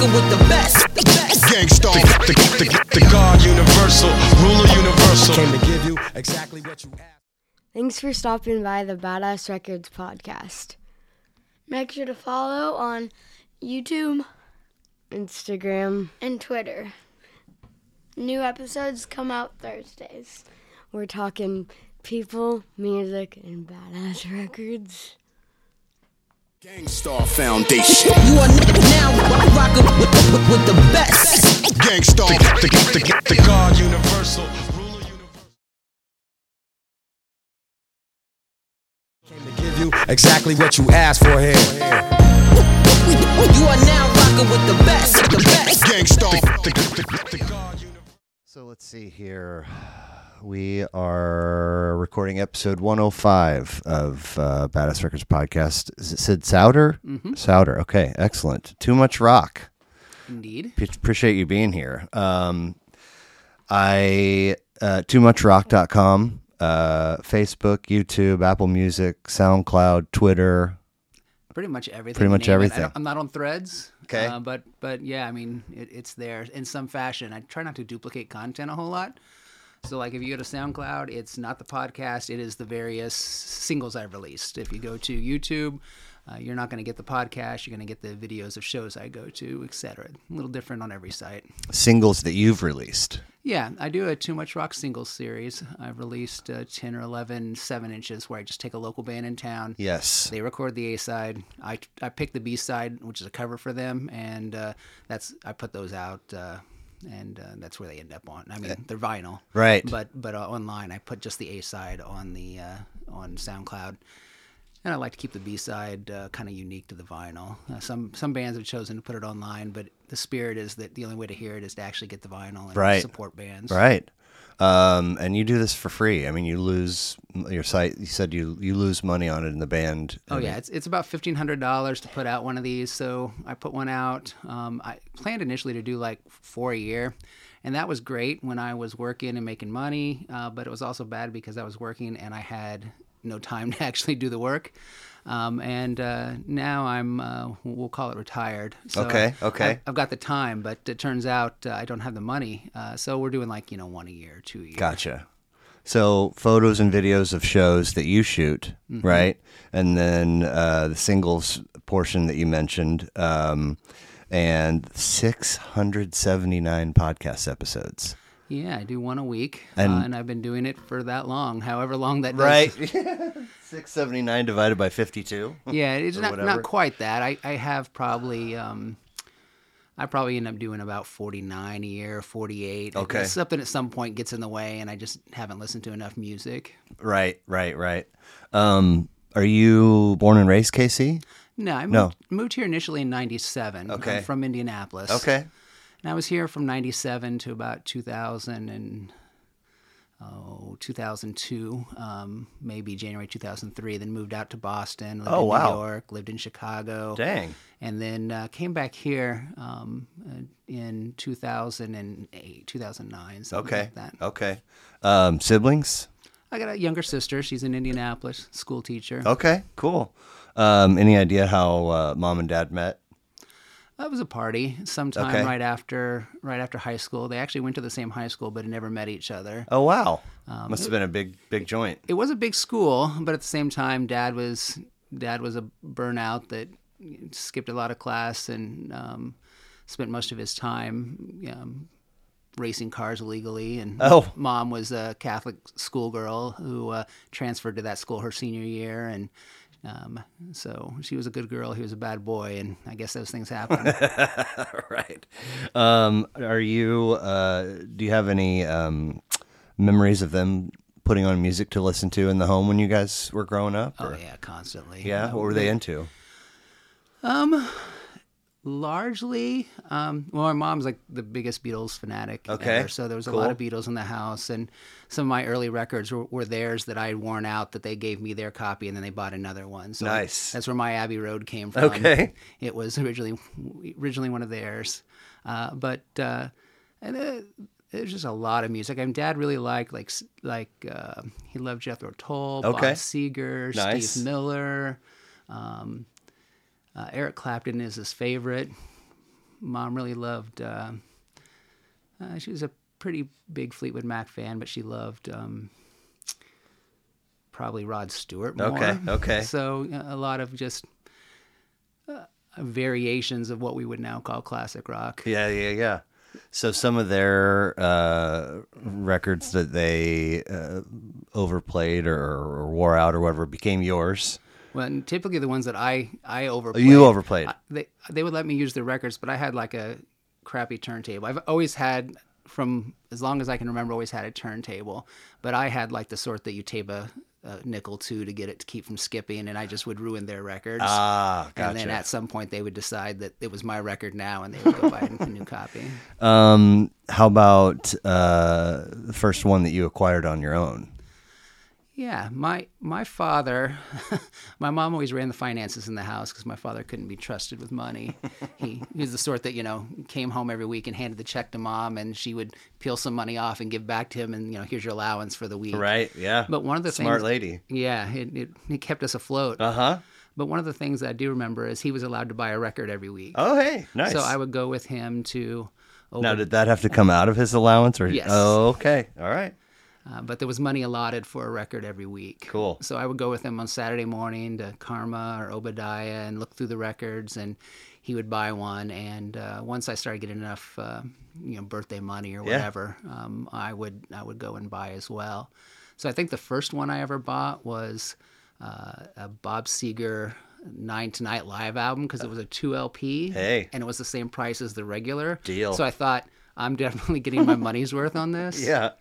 rocking with the best. The best. Gang Starr, the, the, the, the God Universal, ruler Universal. Came to give you exactly what you asked. Thanks for stopping by the Badass Records podcast. Make sure to follow on YouTube Instagram, and Twitter. New episodes come out Thursdays. we're talking people, music, and badass records. Gang Starr Foundation. You are now rocking with, with, with the best. Gang Starr, the, the, the, the God Universal, ruler Universal. Came to give you exactly what you asked for here. You are now rocking with the best. The best. Gang Starr. So let's see here. We are recording episode 105 of uh, Badass Records podcast. Is it Sid Sowder? Mm-hmm. Sowder. Okay, excellent. Too much rock. Indeed. P- appreciate you being here. Um, I uh, too much rock.com, uh, Facebook, YouTube, Apple Music, SoundCloud, Twitter. Pretty much everything. Pretty much name it. I everything. I'm not on Threads. Okay. Uh, but but yeah, I mean, it, it's there in some fashion. I try not to duplicate content a whole lot. So like, if you go to SoundCloud, it's not the podcast; it is the various singles I've released. If you go to YouTube. Uh, you're not going to get the podcast. You're going to get the videos of shows I go to, etc. A little different on every site. Singles that you've released. Yeah, I do a Too Much Rock singles series. I've released uh, 10 or 11 7 inches where I just take a local band in town. Yes. They record the A side. I, I pick the B side, which is a cover for them, and uh, that's I put those out, uh, and uh, that's where they end up on. I mean, they're vinyl, Right. But but uh, online, I put just the A side on the uh, on SoundCloud. And I like to keep the B side uh, kind of unique to the vinyl. Uh, some some bands have chosen to put it online, but the spirit is that the only way to hear it is to actually get the vinyl and Right. support bands. Right. Um, and you do this for free. I mean, you lose your site. You said you you lose money on it in the band. Oh yeah, it's it's about fifteen hundred dollars to put out one of these. So I put one out. Um, I planned initially to do like four a year, and that was great when I was working and making money. Uh, but it was also bad because I was working and I had no time to actually do the work. Um, and uh, now I'm uh, we'll call it retired. So Okay, okay. I've, I've got the time, but it turns out uh, I don't have the money. Uh, so we're doing like you know one a year, two a year. Gotcha. So photos and videos of shows that you shoot, Mm-hmm. right? And then uh, the singles portion that you mentioned, um, and six hundred seventy nine podcast episodes. Yeah, I do one a week, And- uh, and I've been doing it for that long, however long that right. Six seventy nine divided by fifty two. Yeah, it's not whatever. not quite that. I I have probably um, I probably end up doing about forty nine a year, forty eight. Okay. something at some point gets in the way, and I just haven't listened to enough music. Right, right, right. Um, are you born and raised KC? No, I moved, No. moved here initially in '97. Okay. I'm from Indianapolis. Okay. And I was here from '97 to about 2000 and oh 2002, um, maybe January 2003. Then moved out to Boston. Lived Oh, in wow. New York. Lived in Chicago. Dang. and then uh, came back here um, uh, in 2008, 2009, something Okay. like that. Okay. Um, siblings? I got a younger sister. She's in Indianapolis, school teacher. Okay, cool. Um, any idea how uh, mom and dad met? That was a party sometime Okay. right after right after high school. They actually went to the same high school, but had never met each other. Oh wow, Um, must have been a big big joint. It was a big school, but at the same time, dad was dad was a burnout that skipped a lot of class and um, spent most of his time um, racing cars illegally. And Oh. mom was a Catholic schoolgirl who uh, transferred to that school her senior year, and um, so she was a good girl. He was a bad boy, and I guess those things happen. right. Um, are you? Uh, do you have any um, memories of them putting on music to listen to in the home when you guys were growing up? oh yeah, constantly. yeah. Uh, What were they into? Um, largely, um, well, my mom's like the biggest Beatles fanatic. Okay, ever, so there was a lot of. Beatles in the house, and some of my early records were, were theirs that I had worn out. That they gave me their copy, and then they bought another one. So Nice. that's where my Abbey Road came from. Okay. it was originally originally one of theirs, uh, but uh, and. Uh, there's just a lot of music. I mean, Dad really liked like like uh, he loved Jethro Tull, Okay. Bob Seger, Nice. Steve Miller. Um, uh, Eric Clapton is his favorite. mom really loved. Uh, uh, she was a pretty big Fleetwood Mac fan, but she loved um, probably Rod Stewart more. Okay, okay. So a lot of just uh, variations of what we would now call classic rock. Yeah, yeah, yeah. So some of their uh, records that they uh, overplayed or, or wore out or whatever became yours. Well, and typically the ones that I I overplayed. You overplayed. I- they they would let me use their records, but I had like a crappy turntable. I've always had from as long as I can remember, always had a turntable. But I had like the sort that you tape a, a nickel to to get it to keep from skipping, and I just would ruin their records. Ah, gotcha. And then at some point they would decide that it was my record now, and they would go buy a new copy. Um, how about uh, the first one that you acquired on your own? Yeah, my my father, my mom always ran the finances in the house because my father couldn't be trusted with money. he, he was the sort that you know came home every week and handed the check to mom, and she would peel some money off and give back to him, and you know here's your allowance for the week. Right. Yeah. But one of the smart things, lady. yeah, it, it it kept us afloat. Uh huh. But one of the things that I do remember is he was allowed to buy a record every week. Oh, hey, nice. So I would go with him to. now, did that have to come out of his allowance, or Yes. Oh, okay. All right. Uh, but there was money allotted for a record every week. Cool. So I would go with him on Saturday morning to Karma or Obadiah and look through the records, and he would buy one. And uh, once I started getting enough, uh, you know, birthday money or Yeah. whatever, um, I would I would go and buy as well. So I think the first one I ever bought was uh, a Bob Seger Nine Tonight live album because it was a two LP. Hey. And it was the same price as the regular. Deal. So I thought I'm definitely getting my money's worth on this. Yeah.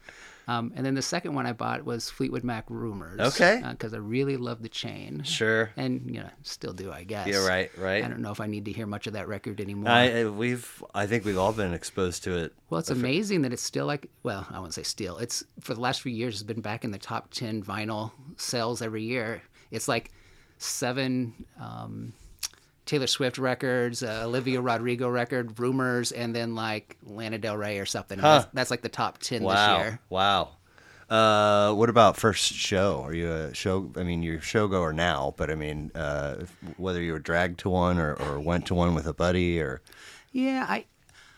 Um, and then the second one I bought was Fleetwood Mac Rumors. Okay. Because I really love the chain. Sure. And you know, still do, I guess. Yeah, right, right. I don't know if I need to hear much of that record anymore. I we've I think we've all been exposed to it. well, it's amazing that it's still like, well, I won't say still. It's for the last few years, it's been back in the top 10 vinyl sales every year. It's like seven um, Taylor Swift records, uh, Olivia Rodrigo record, Rumors, and then like Lana Del Rey or something. And That's, that's like the top 10 Wow. this year. Wow. Uh, what about first show? Are you a show? I mean, you're a showgoer now, but I mean, uh, whether you were dragged to one or, or went to one with a buddy or Yeah, I,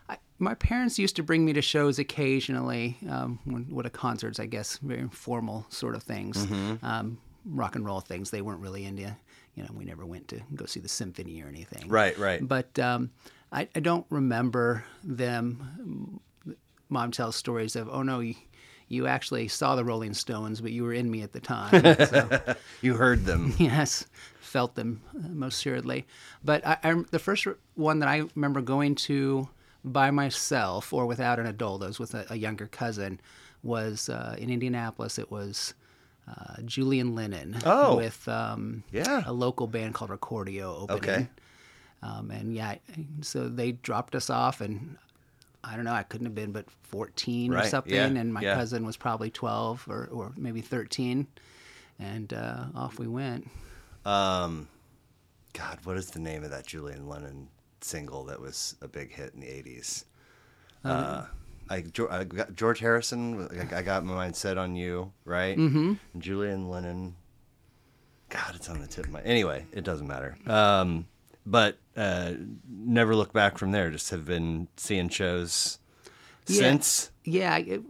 I my parents used to bring me to shows occasionally, um, when what a concerts, I guess, very formal sort of things, Mm-hmm. um, rock and roll things. They weren't really into. You know, we never went to go see the symphony or anything. Right, right. But um, I, I don't remember them. Mom tells stories of, oh no, you, you actually saw the Rolling Stones, but you were in me at the time. So, you heard them. yes, felt them uh, most assuredly. But I, I, the first one that I remember going to by myself or without an adult, I was with a, a younger cousin, was uh, in Indianapolis. It was uh, Julian Lennon Oh. with um, Yeah. a local band called Recordio opening. Okay. Um, and yeah, so they dropped us off, and I don't know, I couldn't have been but 14 or something, yeah, and my yeah. cousin was probably 12 or, or maybe 13, and uh, off we went. Um, God, what is the name of that Julian Lennon single that was a big hit in the '80s? Uh, I, I got George Harrison. I, I got my mind set on you, right? Mm-hmm. Julian Lennon. God, it's on the tip of my. Anyway, it doesn't matter. Um, but uh, never look back from there. Just have been seeing shows Yeah. since. Yeah, it,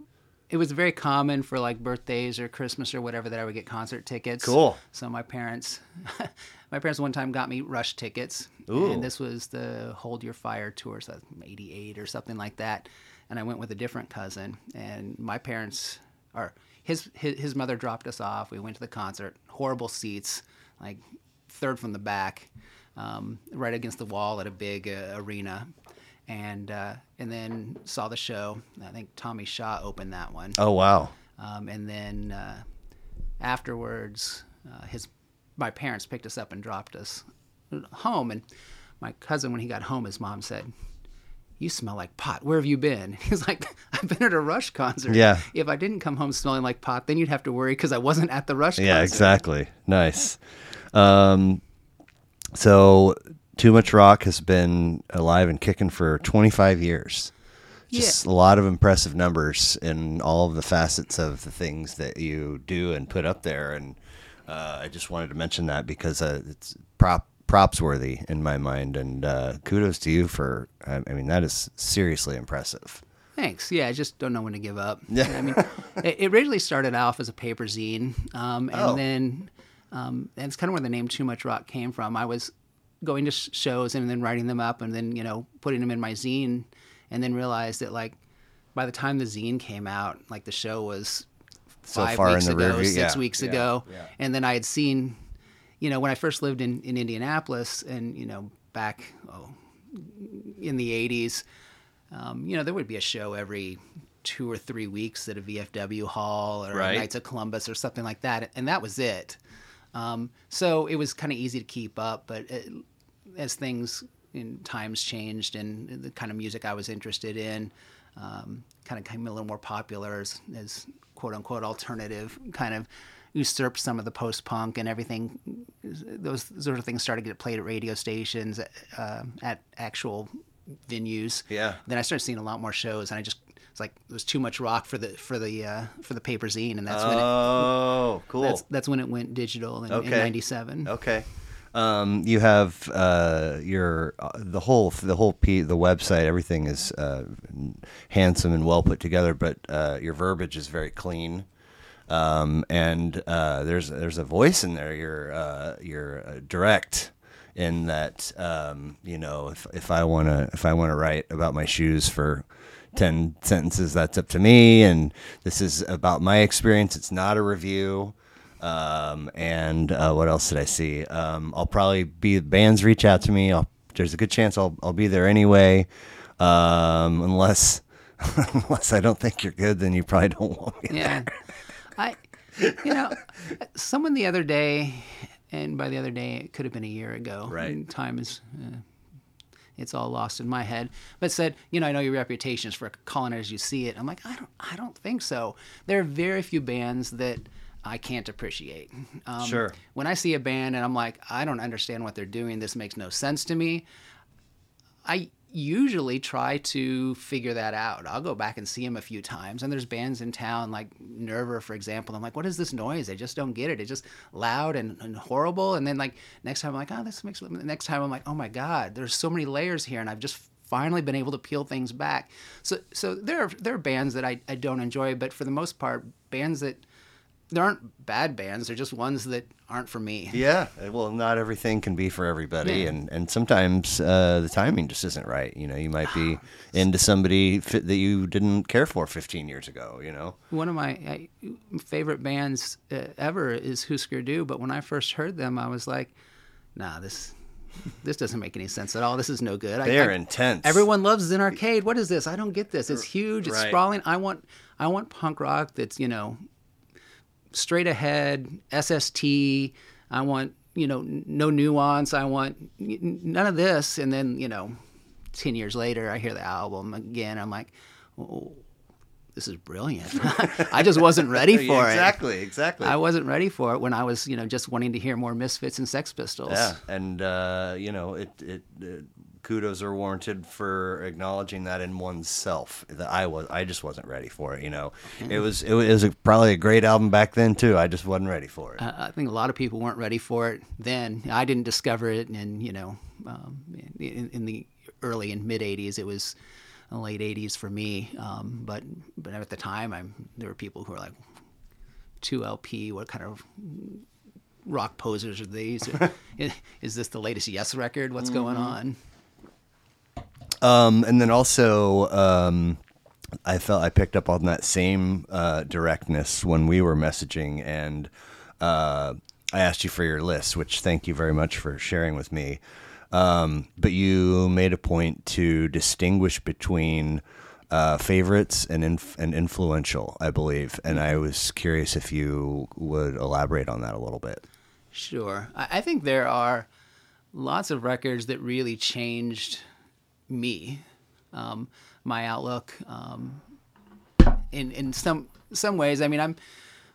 it was very common for like birthdays or Christmas or whatever that I would get concert tickets. Cool. So my parents, my parents one time got me Rush tickets, Ooh. and this was the Hold Your Fire tour, so '88 or something like that. And I went with a different cousin, and my parents, or his his, his mother dropped us off. We went to the concert, horrible seats, like third from the back, um, right against the wall at a big uh, arena. And uh, and then saw the show. I think Tommy Shaw opened that one. Oh wow. Um, and then uh, afterwards, uh, his my parents picked us up and dropped us home. And my cousin, when he got home, his mom said, "You smell like pot. Where have you been?" He's like, "I've been at a Rush concert. Yeah. If I didn't come home smelling like pot, then you'd have to worry because I wasn't at the Rush concert. Yeah, concert." exactly. Nice. Um, so, Too Much Rock has been alive and kicking for 25 years. Just a lot of impressive numbers in all of the facets of the things that you do and put up there. And uh, I just wanted to mention that because uh, it's prop props worthy in my mind. And uh, kudos to you for. I, I mean, that is seriously impressive. Thanks. Yeah, I just don't know when to give up. Yeah. I mean, it, it originally started off as a paper zine, um, and Oh. then um, and it's kind of where the name Too Much Rock came from. I was going to sh- shows and then writing them up, and then you know putting them in my zine, and then realized that like by the time the zine came out, like the show was So five far in weeks the ago, six yeah, weeks yeah, ago, yeah. and then I had seen, you know, when I first lived in in Indianapolis, and you know back oh, in the '80s um, you know, there would be a show every two or three weeks at a VFW hall or Right. Knights of Columbus or something like that, and that was it. Um, so it was kind of easy to keep up, but it, as things in times changed and the kind of music I was interested in um, kind of became a little more popular as, as quote unquote alternative, kind of usurped some of the post punk and everything. Those sort of things started to get played at radio stations, uh, at actual venues. Yeah. Then I started seeing a lot more shows, and I just it's like it was too much rock for the for the uh, for the paper zine, and that's when it Oh, cool. that's that's when it went digital in, in Okay. '97. Okay. Um, you have uh, your uh, the whole the whole p the website everything is uh, handsome and well put together, but uh, your verbiage is very clean. Um, and uh, there's there's a voice in there. You're uh, you're uh, direct in that um, you know if if I want to if I want to write about my shoes for 10 sentences that's up to me and this is about my experience it's not a review um, and uh, what else did I see? Um, I'll probably be bands reach out to me. I'll, there's a good chance I'll I'll be there anyway, um, unless unless I don't think you're good, then you probably don't want me. Yeah, I, you know, someone the other day, and by the other day it could have been a year ago. Right. Time is. Uh, it's all lost in my head. But said, you know, I know your reputation is for calling it as you see it. I'm like, I don't, I don't think so. There are very few bands that I can't appreciate. Um, Sure. When I see a band and I'm like, I don't understand what they're doing. This makes no sense to me. I usually try to figure that out. I'll go back and see them a few times. And there's bands in town like Nerver, for example. I'm like, what is this noise? I just don't get it. It's just loud and, and horrible. And then like next time I'm like, oh, this makes. Next time I'm like, oh my god, there's so many layers here, and I've just finally been able to peel things back. So so there are there are bands that I, I don't enjoy, but for the most part, bands that there aren't bad bands. They're just ones that aren't for me. Yeah, well, not everything can be for everybody, Yeah. and and sometimes uh, the timing just isn't right. You know, you might be into somebody that you didn't care for 15 years ago. You know, one of my I, favorite bands uh, ever is Husker Du. But when I first heard them, I was like, "Nah, this this doesn't make any sense at all. This is no good." I- they're I- intense. Everyone loves Zen Arcade. What is this? I don't get this. It's huge. It's Right. sprawling. I want I want punk rock that's you know straight ahead SST. I want you know n- no nuance. I want none of this. And then you know, ten years later, I hear the album again. I'm like, oh, this is brilliant. I just wasn't ready for it. exactly, exactly. I wasn't ready for it when I was, you know, just wanting to hear more Misfits and Sex Pistols. Yeah, and uh, you know, it, it, it kudos are warranted for acknowledging that in oneself. That I was, I just wasn't ready for it. You know, it was, it was a, probably a great album back then too. I just wasn't ready for it. Uh, I think a lot of people weren't ready for it then. I didn't discover it, and you know, um, in, in the early and mid '80s, it was late '80s for me. Um, but but at the time, I'm there were people who were like, two LP. What kind of rock posers are these? is, is this the latest Yes record? What's going on? Um, and then also, um, I felt I picked up on that same uh, directness when we were messaging, and uh, I asked you for your list, which thank you very much for sharing with me. Um, but you made a point to distinguish between uh, favorites and inf- and influential, I believe, and I was curious if you would elaborate on that a little bit. Sure. I, I think there are lots of records that really changed me, um, my outlook. Um, in in some some ways, I mean, I'm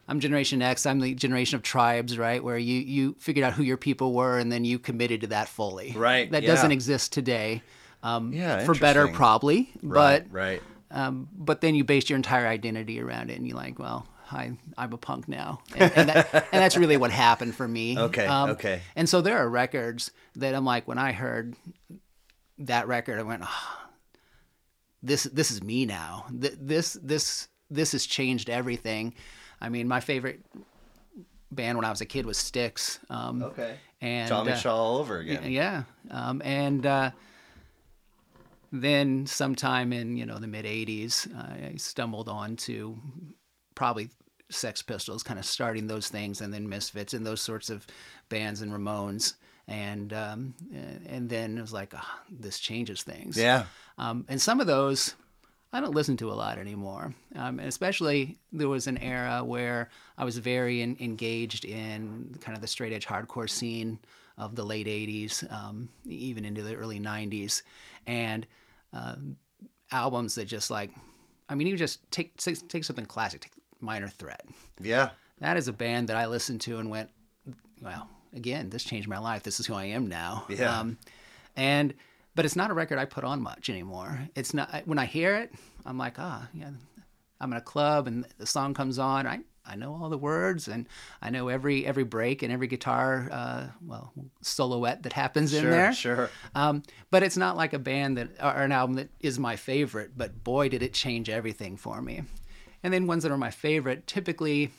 I'm Generation X. I'm the generation of tribes, right? Where you you figured out who your people were, and then you committed to that fully. Right, That yeah. doesn't exist today. Um, Yeah, for better, probably. But right. um, but then you base your entire identity around it, and you're like, well, I I'm a punk now, and, and, that, and that's really what happened for me. Um, Okay, okay. And so there are records that I'm like, when I heard that record, I went, oh, this this is me now. This this this has changed everything. I mean, my favorite band when I was a kid was Styx. Um, Okay. and Tommy uh, Shaw all over again. yeah, um, and uh, then sometime in you know the mid '80s, I stumbled onto probably Sex Pistols, kind of starting those things, and then Misfits and those sorts of bands and Ramones, and um, and then it was like, ah, this changes things. Yeah. Um, and some of those I don't listen to a lot anymore. Um, and especially there was an era where I was very in, engaged in kind of the straight edge hardcore scene of the late 80s, um, even into the early 90s. And um albums that just like, I mean, you just take, take, take something classic, take Minor Threat. Yeah. That is a band that I listened to and went, well, again, this changed my life. This is who I am now. Yeah. Um, and but it's not a record I put on much anymore. It's not when I hear it, I'm like, ah, yeah. I'm in a club and the song comes on. I I know all the words and I know every every break and every guitar, uh, well, silhouette that happens in Sure, there. sure. Um, but it's not like a band that or an album that is my favorite. But boy, did it change everything for me. And then ones that are my favorite typically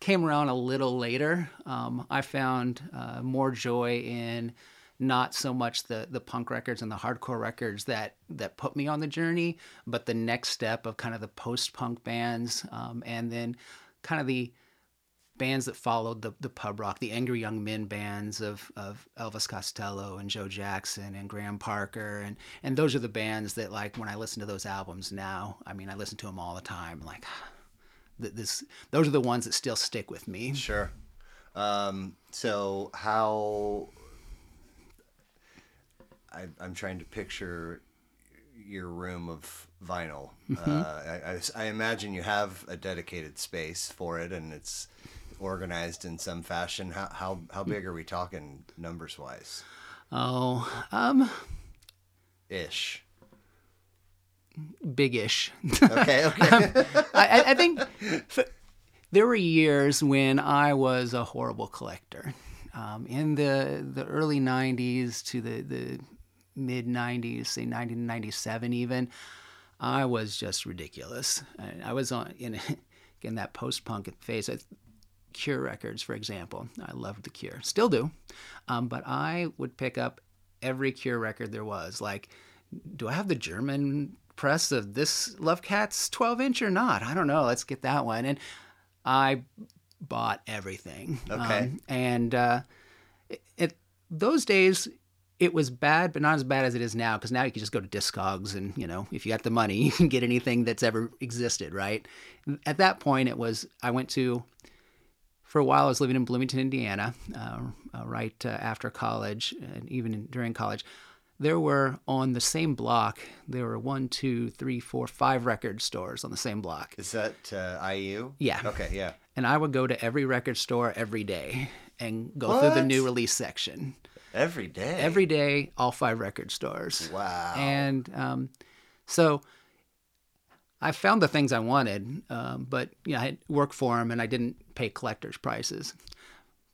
came around a little later. Um, I found uh, more joy in not so much the the punk records and the hardcore records that that put me on the journey, but the next step of kind of the post punk bands, um, and then kind of the bands that followed the, the pub rock, the angry young men bands of, of Elvis Costello and Joe Jackson and Graham Parker. And, and those are the bands that like, when I listen to those albums now, I mean, I listen to them all the time. Like this, those are the ones that still stick with me. Sure. Um, so how I, I'm trying to picture your room of vinyl. Mm-hmm. Uh, I, I, I imagine you have a dedicated space for it, and it's organized in some fashion. How how how big are we talking numbers wise? Oh, um, Ish. Big-ish. Okay. Okay. I, I- I think f- there were years when I was a horrible collector. Um, in the the early '90s to the the mid '90s, say 1997 even, I was just ridiculous. I, I was on in in that post punk phase. I, Cure records, for example. I loved the Cure, still do, um, but I would pick up every Cure record there was. Like, do I have the German press of this Love Cats 12 inch or not? I don't know. Let's get that one. And I bought everything. Okay. Um, and uh, it, it those days it was bad, but not as bad as it is now. Because now you can just go to Discogs, and you know, if you got the money, you can get anything that's ever existed, right? At that point, it was I went to for a while, I was living in Bloomington, Indiana, uh, uh, right uh, after college, and even in, during college. There were on the same block. There were one, two, three, four, five record stores on the same block, Is that uh, IU? Yeah. Okay. Yeah. and I would go to every record store every day and go through the new release section Every day. every day. All five record stores. Wow. And um, so I found the things I wanted, um, but you know, I had worked for them and I didn't pay collector's prices.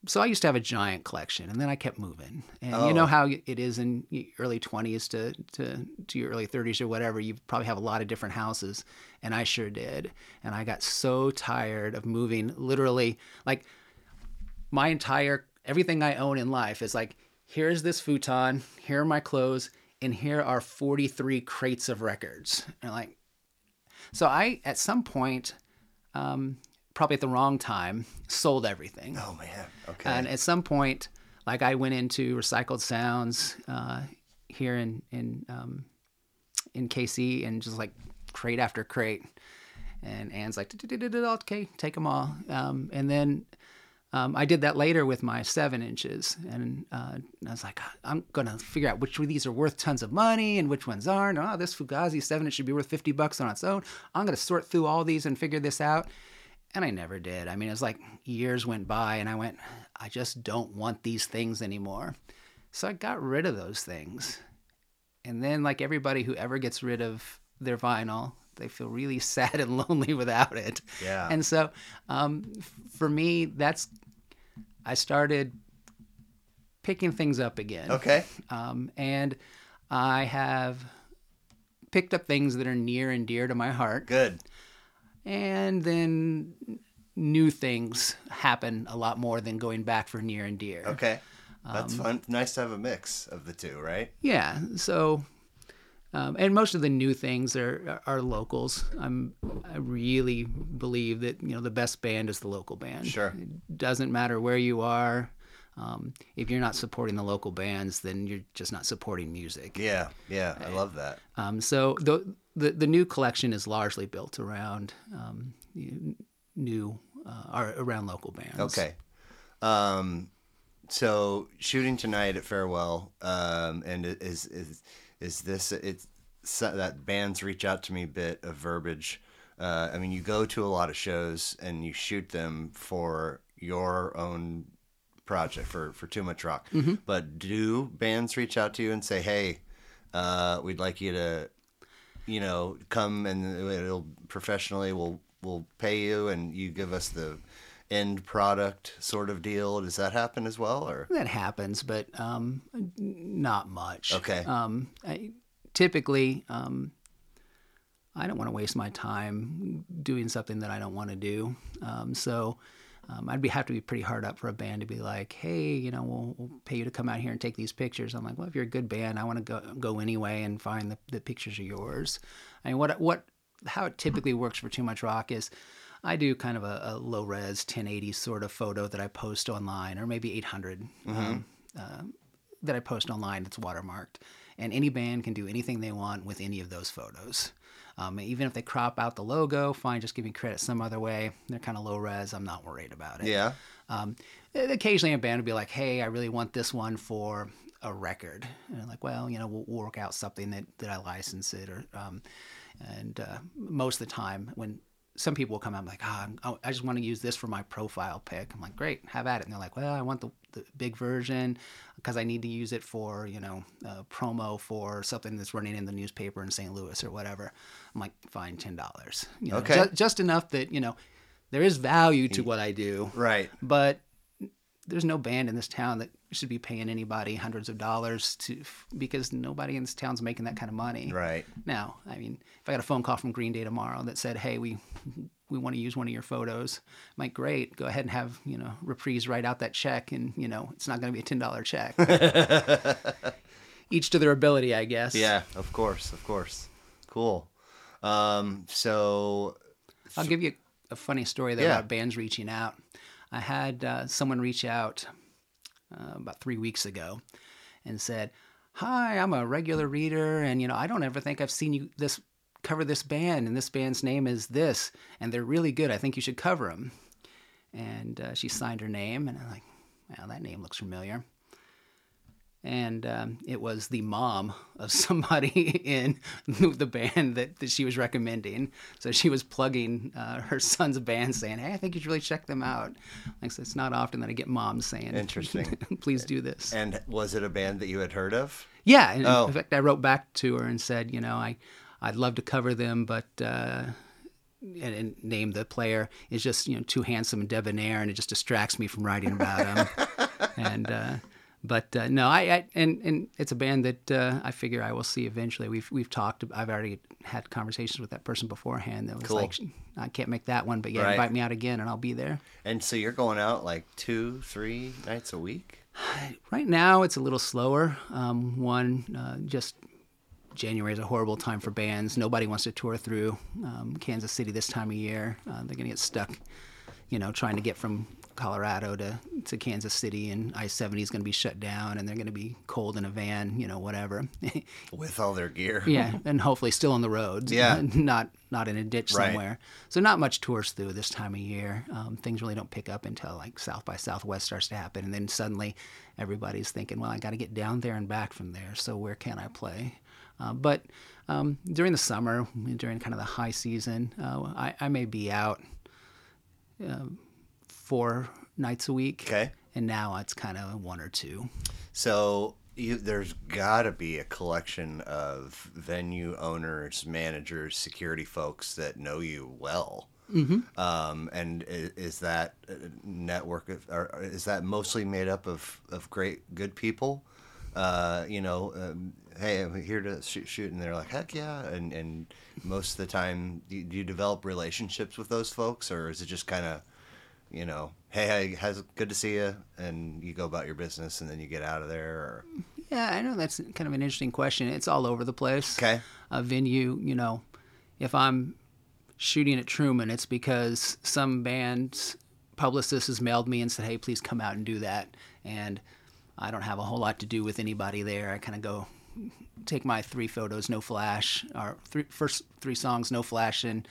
So I used to have a giant collection, and then I kept moving. And you know Oh. how it is in early twenties to, to to your early thirties or whatever. You probably have a lot of different houses, and I sure did. And I got so tired of moving. Literally, like my entire everything I own in life is like here's this futon, here are my clothes, and here are 43 crates of records. And like so I at some point um probably at the wrong time sold everything. oh man. Okay. And at some point like I went into Recycled Sounds uh here in in um in KC and just like crate after crate. And Anne's like, okay, take them all. Um, and then um, I did that later with my seven inches, and uh, I was like, I'm gonna figure out which of these are worth tons of money and which ones aren't. Oh, this Fugazi seven inch should be worth fifty bucks on its own. I'm gonna sort through all these and figure this out. And I never did. I mean, it was like years went by, and I went, I just don't want these things anymore. So I got rid of those things. And then, like everybody who ever gets rid of their vinyl, they feel really sad and lonely without it. Yeah. And so, um, f- for me, that's I started picking things up again. Okay. Um, and I have picked up things that are near and dear to my heart. Good. And then new things happen a lot more than going back for near and dear. Okay. Um, That's fun. Nice to have a mix of the two, right? Yeah. So, um, and most of the new things are are locals. I'm I really believe that you know the best band is the local band. Sure. It doesn't matter where you are. Um, if you're not supporting the local bands, then you're just not supporting music. Yeah. Yeah. I love that. Um, so the, the the new collection is largely built around um, new uh, or around local bands. Okay. Um, so shooting tonight at Farewell, um, and is is is this it's that bands reach out to me bit of verbiage. Uh, I mean, you go to a lot of shows and you shoot them for your own project for for Too Much Rock. But do bands reach out to you and say, "Hey, uh, we'd like you to, you know, come and it'll professionally we'll we'll pay you and you give us the end product sort of deal." Does that happen as well, or That happens, but um, not much. Okay. Um, I, typically, um, I don't want to waste my time doing something that I don't want to do. Um, so um, I'd be have to be pretty hard up for a band to be like, hey, you know, we'll, we'll pay you to come out here and take these pictures. I'm like, well, if you're a good band, I want to go go anyway and find the, the pictures are yours. I mean, what what how it typically works for Too Much Rock is. I do kind of a, a low res 1080 sort of photo that I post online, or maybe 800 um, uh, that I post online that's watermarked. And any band can do anything they want with any of those photos. Um, even if they crop out the logo, fine, just give me credit some other way. They're kind of low res. I'm not worried about it. yeah? Um, occasionally, a band would be like, "Hey, I really want this one for a record," and I'm like, "Well, you know, we'll, we'll work out something that, that I license it." Or, um, and uh, most of the time, when some people will come out and be like, "Ah, I'm- I just want to use this for my profile pic," I'm like, "Great, have at it." And they're like, "Well, I want the, the big version because I need to use it for you know promo for something that's running in the newspaper in St. Louis or whatever." I'm like, "Fine, ten dollars." You know, Okay. ju- just enough that you know there is value to what I do Right. but there's no band in this town that should be paying anybody hundreds of dollars to because nobody in this town's making that kind of money Right. now i mean if i got a phone call from green day tomorrow that said hey we we want to use one of your photos i'm like great go ahead and have you know reprise write out that check and you know it's not going to be a $10 check each to their ability i guess Yeah. Of course. Of course. Cool. Um, so I'll give you a funny story though Yeah. about bands reaching out. I had uh, someone reach out uh, about three weeks ago and said, "Hi, I'm a regular reader, and you know I don't ever think I've seen you this cover this band, and this band's name is this, and they're really good. I think you should cover them." And uh, she signed her name, and I'm like, "Well, that name looks familiar." And um, it was the mom of somebody in the band that, that she was recommending. So she was plugging uh, her son's band, saying, "Hey, I think you should really check them out." Like, so it's not often that I get moms saying, Interesting. please do this." and was it a band that you had heard of? Yeah, and Oh. in fact, I wrote back to her and said, you know, I, I'd love to cover them, but uh, and, and name the player is just you know too handsome and debonair, and it just distracts me from writing about him. and uh, but uh, no, I, I and and it's a band that uh, I figure I will see eventually. We've we've talked. I've already had conversations with that person beforehand. That was Cool. like, I can't make that one, but yeah, Right. invite me out again, and I'll be there. And so you're going out like two, three nights a week? Right now, it's a little slower. Um, one, uh, just January is a horrible time for bands. Nobody wants to tour through um, Kansas City this time of year. Uh, they're going to get stuck, you know, trying to get from Colorado to, to Kansas City, and I 70 is going to be shut down, and they're going to be cold in a van, you know, whatever. With all their gear. yeah, and hopefully still on the roads. Yeah. not not in a ditch Right. somewhere. So not much tours through this time of year. Um, things really don't pick up until like South by Southwest starts to happen, and then suddenly everybody's thinking, well, I got to get down there and back from there. So where can I play? Uh, but um, during the summer, during kind of the high season, uh, I, I may be out um, four nights a week. Okay. And now it's kind of one or two. So you, there's got to be a collection of venue owners, managers, security folks that know you well. Mm-hmm. Um, and is, is that network of, or or is that mostly made up of, of great, good people? Uh, you know, um, hey, I'm here to shoot, shoot, and they're like, heck yeah. And and most of the time, do you, do you develop relationships with those folks, or is it just kind of, you know, hey, hey, has good to see you, and you go about your business, and then you get out of there? Or Yeah, I know that's kind of an interesting question. It's all over the place. Okay. A venue, you know, if I'm shooting at Truman, it's because some band's publicist has mailed me and said, hey, please come out and do that. And I don't have a whole lot to do with anybody there. I kind of go take my three photos, no flash, or three, first three songs, no flash, and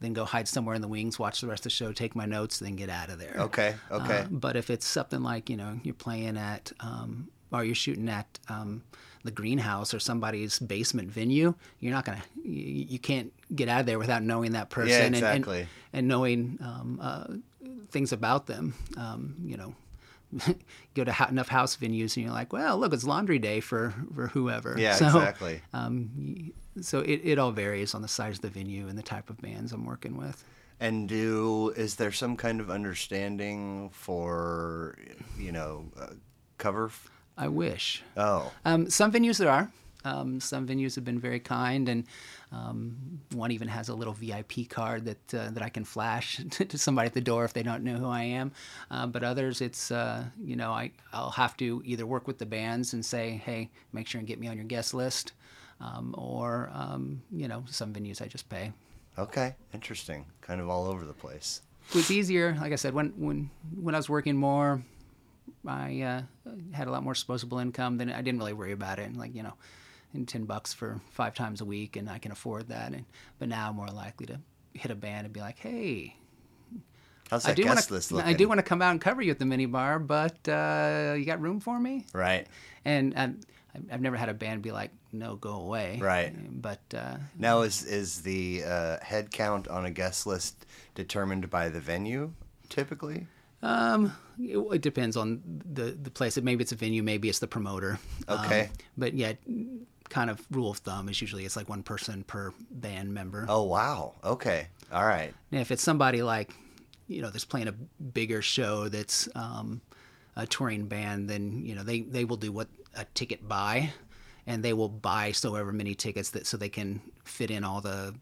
then go hide somewhere in the wings, watch the rest of the show, take my notes, then get out of there. Okay, okay. Uh, but if it's something like you know you're playing at um, or you're shooting at um, the greenhouse or somebody's basement venue, you're not gonna you, you can't get out of there without knowing that person and- and, exactly. and, knowing um, uh, things about them. Um, you know. go to ho- enough house venues and you're like, well, look, it's laundry day for, for whoever. Yeah, so, exactly. Um, so it, it all varies on the size of the venue and the type of bands I'm working with. And do is there some kind of understanding for you know uh, cover? f- I wish. Oh, Um, some venues there are. Um, some venues have been very kind, and um, one even has a little VIP card that uh, that I can flash to, to somebody at the door if they don't know who I am. Uh, but others, it's uh, you know I I'll have to either work with the bands and say, hey, make sure and get me on your guest list, um, or um, you know some venues I just pay. okay, interesting. Kind of all over the place. It was easier, like I said, when when when I was working more. I uh, had a lot more disposable income. Then I didn't really worry about it. and Like you know, and ten bucks for five times a week, and I can afford that. And but now I'm more likely to hit a band and be like, hey, How's I that do want guest list to looking? I do want to come out and cover you at the minibar, but uh, you got room for me? Right. And um, I've- never had a band be like, no, go away. Right. But uh, Now is is the uh, head count on a guest list determined by the venue typically? Um, it, it depends on the the place. Maybe it's a venue, maybe it's the promoter. Okay. Um, but yeah, kind of rule of thumb is usually it's like one person per band member. Oh wow. Okay. All right. And if it's somebody like, you know, that's playing a bigger show that's um, a touring band, then you know they they will do what a ticket buy, and they will buy so ever many tickets that so they can fit in all the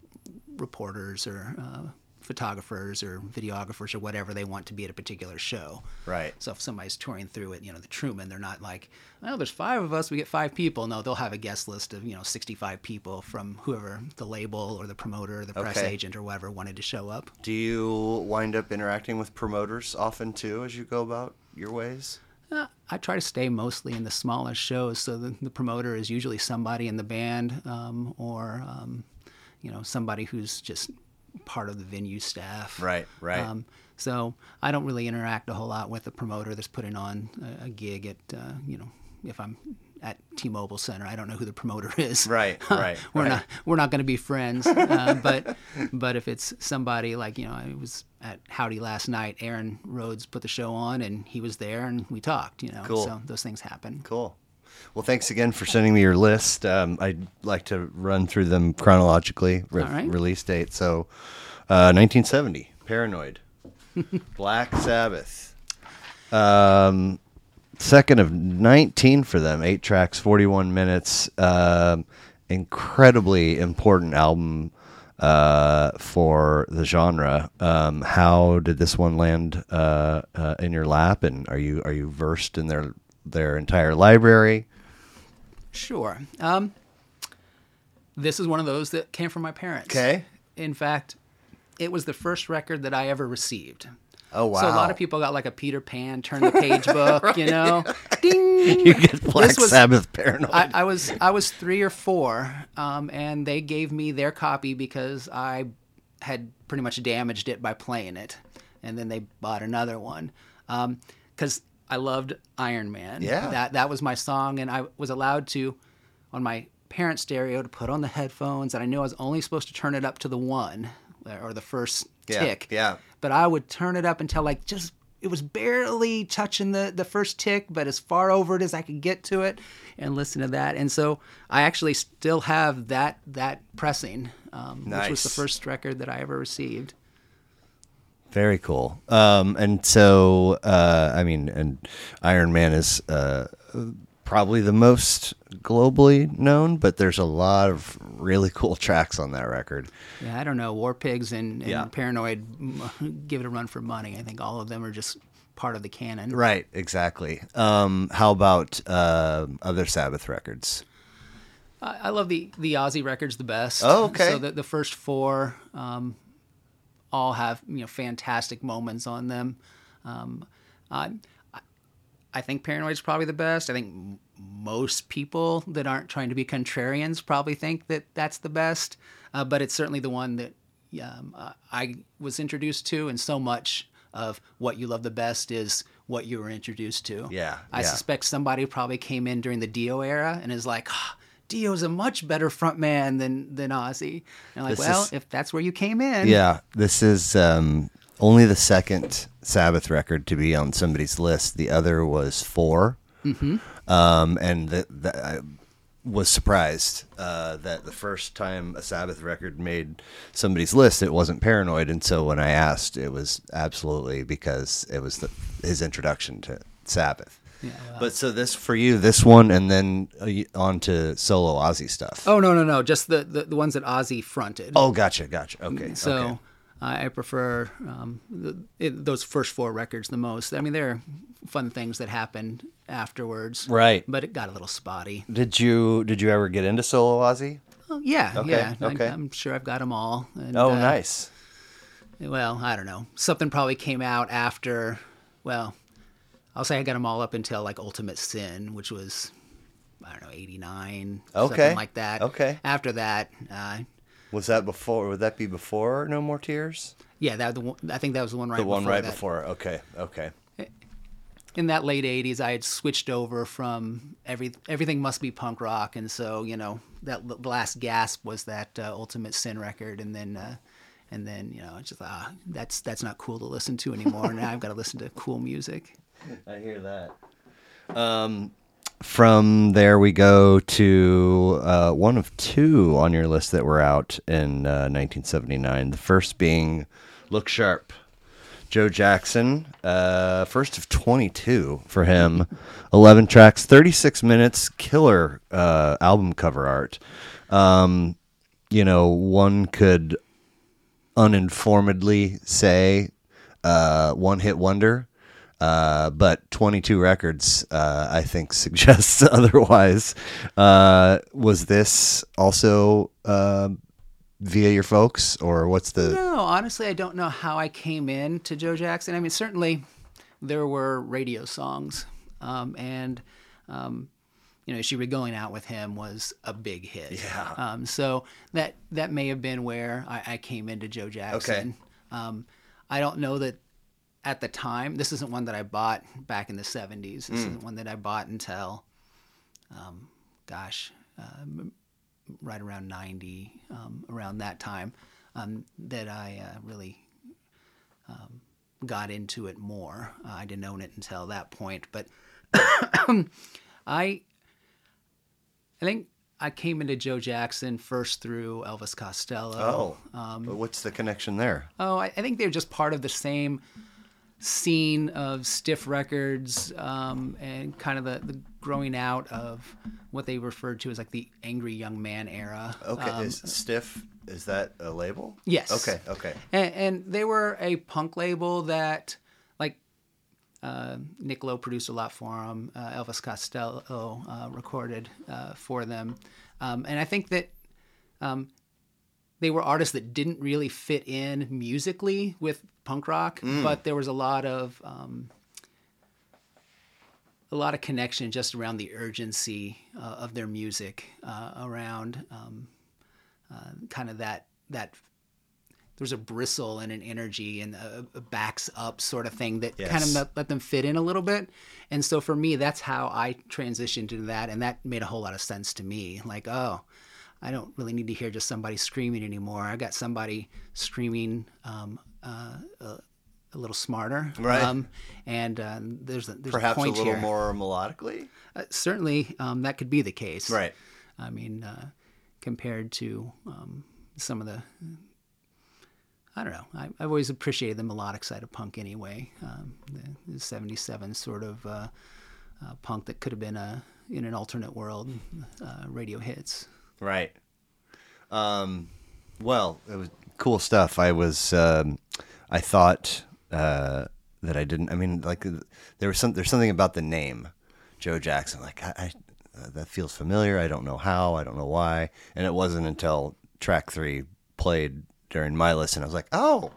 reporters or uh, photographers or videographers or whatever they want to be at a particular show. Right. So if somebody's touring through it, you know, the Truman, they're not like, well, there's five of us, we get five people. No, they'll have a guest list of, you know, 65 people from whoever the label or the promoter or the press Okay. agent or whatever wanted to show up. Do you wind up interacting with promoters often too as you go about your ways? Uh, I try to stay mostly in the smaller shows, so the, the promoter is usually somebody in the band um, or, um, you know, somebody who's just part of the venue staff. Right, right. Um, so I don't really interact a whole lot with the promoter that's putting on a, a gig at, uh, you know, if I'm at T-Mobile Center, I don't know who the promoter is. Right, right, we're right. not we're not going to be friends. Uh, but but if it's somebody like you know, I was at Howdy last night. Aaron Rhodes put the show on, and he was there, and we talked. You know, Cool. so those things happen. Cool. Well, thanks again for sending me your list. Um, I'd like to run through them chronologically, re- right. release date. So, uh, 1970, Paranoid, Black Sabbath. Um, second of 19 for them, eight tracks, 41 minutes. Um, incredibly important album uh, for the genre. Um, how did this one land uh, uh, in your lap? And are you are you versed in their their entire library? Sure. Um, this is one of those that came from my parents. Okay. In fact, it was the first record that I ever received. Oh wow! So a lot of people got like a Peter Pan, turn the page book, you know. Ding. you get Black This was- Sabbath Paranoid. I, I was I was three or four, um, and they gave me their copy because I had pretty much damaged it by playing it, and then they bought another one because I loved Iron Man. Yeah. that that was my song, and I was allowed to on my parents' stereo to put on the headphones, and I knew I was only supposed to turn it up to the one or the first Yeah, tick. yeah. But I would turn it up until like just it was barely touching the the first tick, but as far over it as I could get to it, and listen to that. And so I actually still have that that pressing, um, which was the first record that I ever received. Very cool. Um, and so, uh, I mean, and Iron Man is uh, probably the most globally known, but there's a lot of really cool tracks on that record. Yeah, I don't know. War Pigs and, and Yeah. Paranoid give it a run for money. I think all of them are just part of the canon. Right, exactly. Um, how about uh, other Sabbath records? I, I love the the Ozzy records the best. Oh, okay. So the the first four um, all have you know fantastic moments on them. Um, I I- think Paranoid is probably the best. I think m- most people that aren't trying to be contrarians probably think that that's the best. Uh, but it's certainly the one that um, uh, I was introduced to, and so much of what you love the best is what you were introduced to. Yeah, I yeah. suspect somebody probably came in during the Dio era and is like, ah, Dio's a much better frontman than than Ozzy. And I'm like, This well, is- if that's where you came in, Yeah, this is um, only the second Sabbath record to be on somebody's list. The other was 4 mm-hmm. um, and the, the, I was surprised uh, that the first time a Sabbath record made somebody's list, it wasn't Paranoid. And so when I asked, it was absolutely because it was the, his introduction to Sabbath. But so this for you, this one, and then uh, on to solo Ozzy stuff. Oh no, no, no, just the the, the ones that Ozzy fronted. Oh, gotcha, gotcha. Okay, so okay. I prefer um, the, it, those first four records the most. I mean, there are fun things that happened afterwards, Right. But it got a little spotty. Did you did you ever get into solo Ozzy? Oh, yeah, Okay, yeah. okay. I, am sure I've got them all. And, Oh, uh, nice. Well, I don't know. Something probably came out after. Well, I'll say I got them all up until like Ultimate Sin, which was I don't know, eighty nine, Okay. something like that. Okay. After that, uh, Was that before? Would that be before No More Tears? yeah, that the one, I think that was the one right. Before. The one before right that. before. Okay, okay. in that late '80s, I had switched over from every everything must be punk rock, and so you know that the last gasp was that uh, Ultimate Sin record, and then uh, and then you know it's just ah that's that's not cool to listen to anymore. now I've got to listen to cool music. I hear that. Um, from there we go to uh, one of two on your list that were out in uh, 1979. The first being "Look Sharp." Joe Jackson, uh, first of 22 for him. 11 tracks, 36 minutes, killer uh, album cover art. Um, you know, one could uninformedly say uh, one hit wonder, uh, but 22 records, uh, I think, suggests otherwise. Uh, was this also uh, via your folks, or what's the. No, honestly, I don't know how I came in to Joe Jackson. I mean, certainly there were radio songs, um, and um, you know, "She Be Going Out with Him" was a big hit. Yeah. Um, so that that may have been where I, I came into Joe Jackson. Um, I don't know that at the time. This isn't one that I bought back in the '70s. This isn't one that I bought until, um, gosh, uh, right around 90, um, around that time, um, that I uh, really um, got into it more. Uh, I didn't own it until that point, but I, I think I came into Joe Jackson first through Elvis Costello. Oh, but what's the connection there? Oh, I, I think they're just part of the same scene of stiff records um, and kind of the, the growing out of what they referred to as like the angry young man era. Okay, Um, is Stiff is that a label? Yes. Okay, okay. and, and they were a punk label that like uh, Nick Lowe produced a lot for them. Uh, Elvis Costello uh, recorded uh, for them, um, and I think that um, they were artists that didn't really fit in musically with punk rock, but there was a lot of um, a lot of connection just around the urgency uh, of their music, uh, around um, uh, kind of that that there's a bristle and an energy and a, a backs up sort of thing that kind of let, let them fit in a little bit. And so for me, that's how I transitioned into that, and that made a whole lot of sense to me. Like, oh, I don't really need to hear just somebody screaming anymore. I got somebody screaming um, uh, a, a little smarter, Right. and uh, there's a, there's Perhaps a a little here. more melodically. Uh, certainly, um, that could be the case. Right. I mean, uh, compared to um, some of the, I don't know. I, I've always appreciated the melodic side of punk anyway. Um, the, the '77 sort of uh, uh, punk that could have been a in an alternate world uh, radio hits. Right. Um, well, it was cool stuff. I was, um, I thought uh, that I didn't. I mean, like there was some. There's something about the name, Joe Jackson. Like I, I uh, that feels familiar. I don't know how. I don't know why. And it wasn't until track three played during my listen, I was like, oh,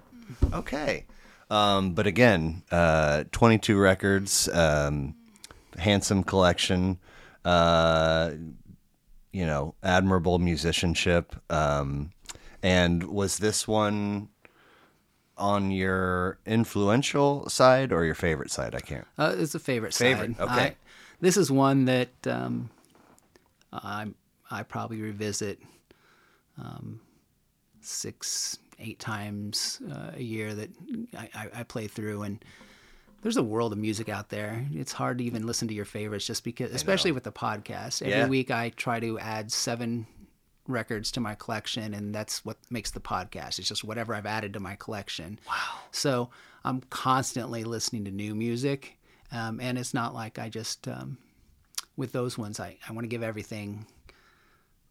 okay. Um, but again, uh, 22 records, um, handsome collection. Uh, you know, admirable musicianship. Um, and was this one on your influential side or your favorite side? I can't. Uh, it's a favorite, Favorite, side. okay. I, this is one that um, I I probably revisit um, six eight times uh, a year that I, I, I play through and. There's a world of music out there. It's hard to even listen to your favorites just because, especially with the podcast. Every Yeah. week I try to add seven records to my collection, and that's what makes the podcast. It's just whatever I've added to my collection. Wow. So I'm constantly listening to new music, um, and it's not like I just um, with those ones. I, I want to give everything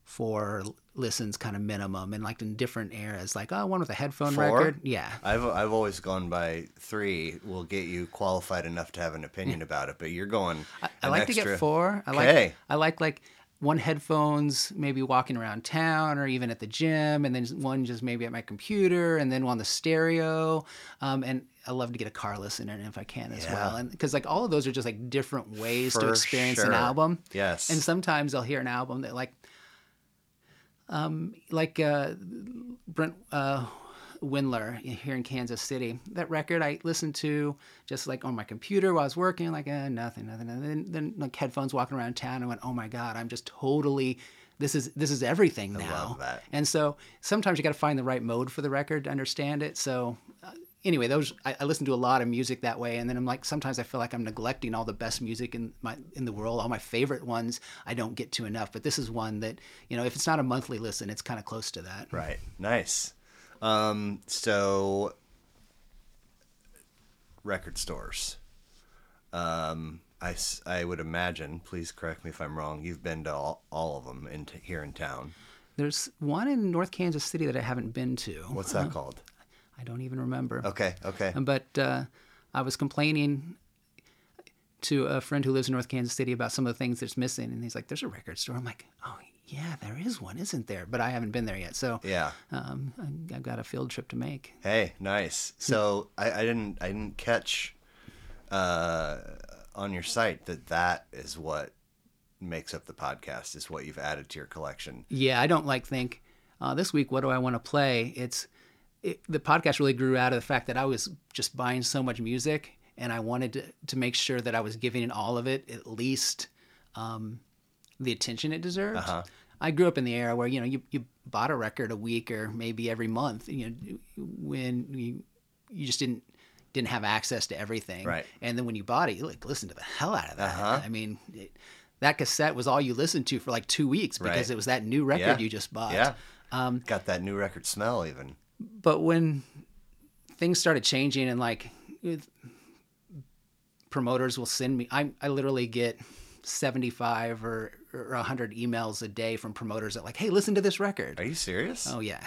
for listens kind of minimum, and like in different eras. Like oh, one with a headphone Four? record, yeah. I've I've always gone by three. Will get you qualified enough to have an opinion about it, but you're going. I an like to get four. I Okay. like I like like one headphones maybe walking around town or even at the gym, and then one just maybe at my computer, and then one on the stereo. Um, and I love to get a car listener if I can as Yeah. well, and because like all of those are just like different ways to For experience an album. Yes. And sometimes I'll hear an album that like, um, like uh, Brent uh, Windler here in Kansas City. That record I listened to just like on my computer while I was working, like eh, nothing, nothing. And then, then like headphones walking around town, and went, oh my god, I'm just totally. This is this is everything now. love that. And so sometimes you got to find the right mode for the record to understand it. So uh, anyway, those I, I listen to a lot of music that way, and then I'm like sometimes I feel like I'm neglecting all the best music in my in the world, all my favorite ones. I don't get to enough, but this is one that you know if it's not a monthly listen, it's kind of close to that. Right. Nice. Um, so record stores. Um, I, I would imagine, please correct me if I'm wrong, you've been to all, all of them in t- here in town. There's one in North Kansas City that I haven't been to. What's that called? I don't even remember. Okay, okay. But uh, I was complaining to a friend who lives in North Kansas City about some of the things that's missing, and he's like, "There's a record store." I'm like, "Oh yeah, there is one, isn't there?" But I haven't been there yet, so Yeah. um, I- I've got a field trip to make. Hey, nice. So I, I didn't I didn't catch uh, on your site that that is what makes up the podcast is what you've added to your collection. Yeah, I don't like think uh, this week. What do I want to play? It's it, the podcast really grew out of the fact that I was just buying so much music, and I wanted to to make sure that I was giving all of it at least um, the attention it deserved. I grew up in the era where you know you, you bought a record a week or maybe every month. You know when you you just didn't didn't have access to everything. Right. And then when you bought it, you like listened to the hell out of that. I mean. It, that cassette was all you listened to for like two weeks because Right. it was that new record Yeah. you just bought. Yeah. Um, Got that new record smell even. But when things started changing and like promoters will send me, I, I literally get 75 or, or 100 emails a day from promoters that like, hey, listen to this record. Are you serious? Oh, yeah.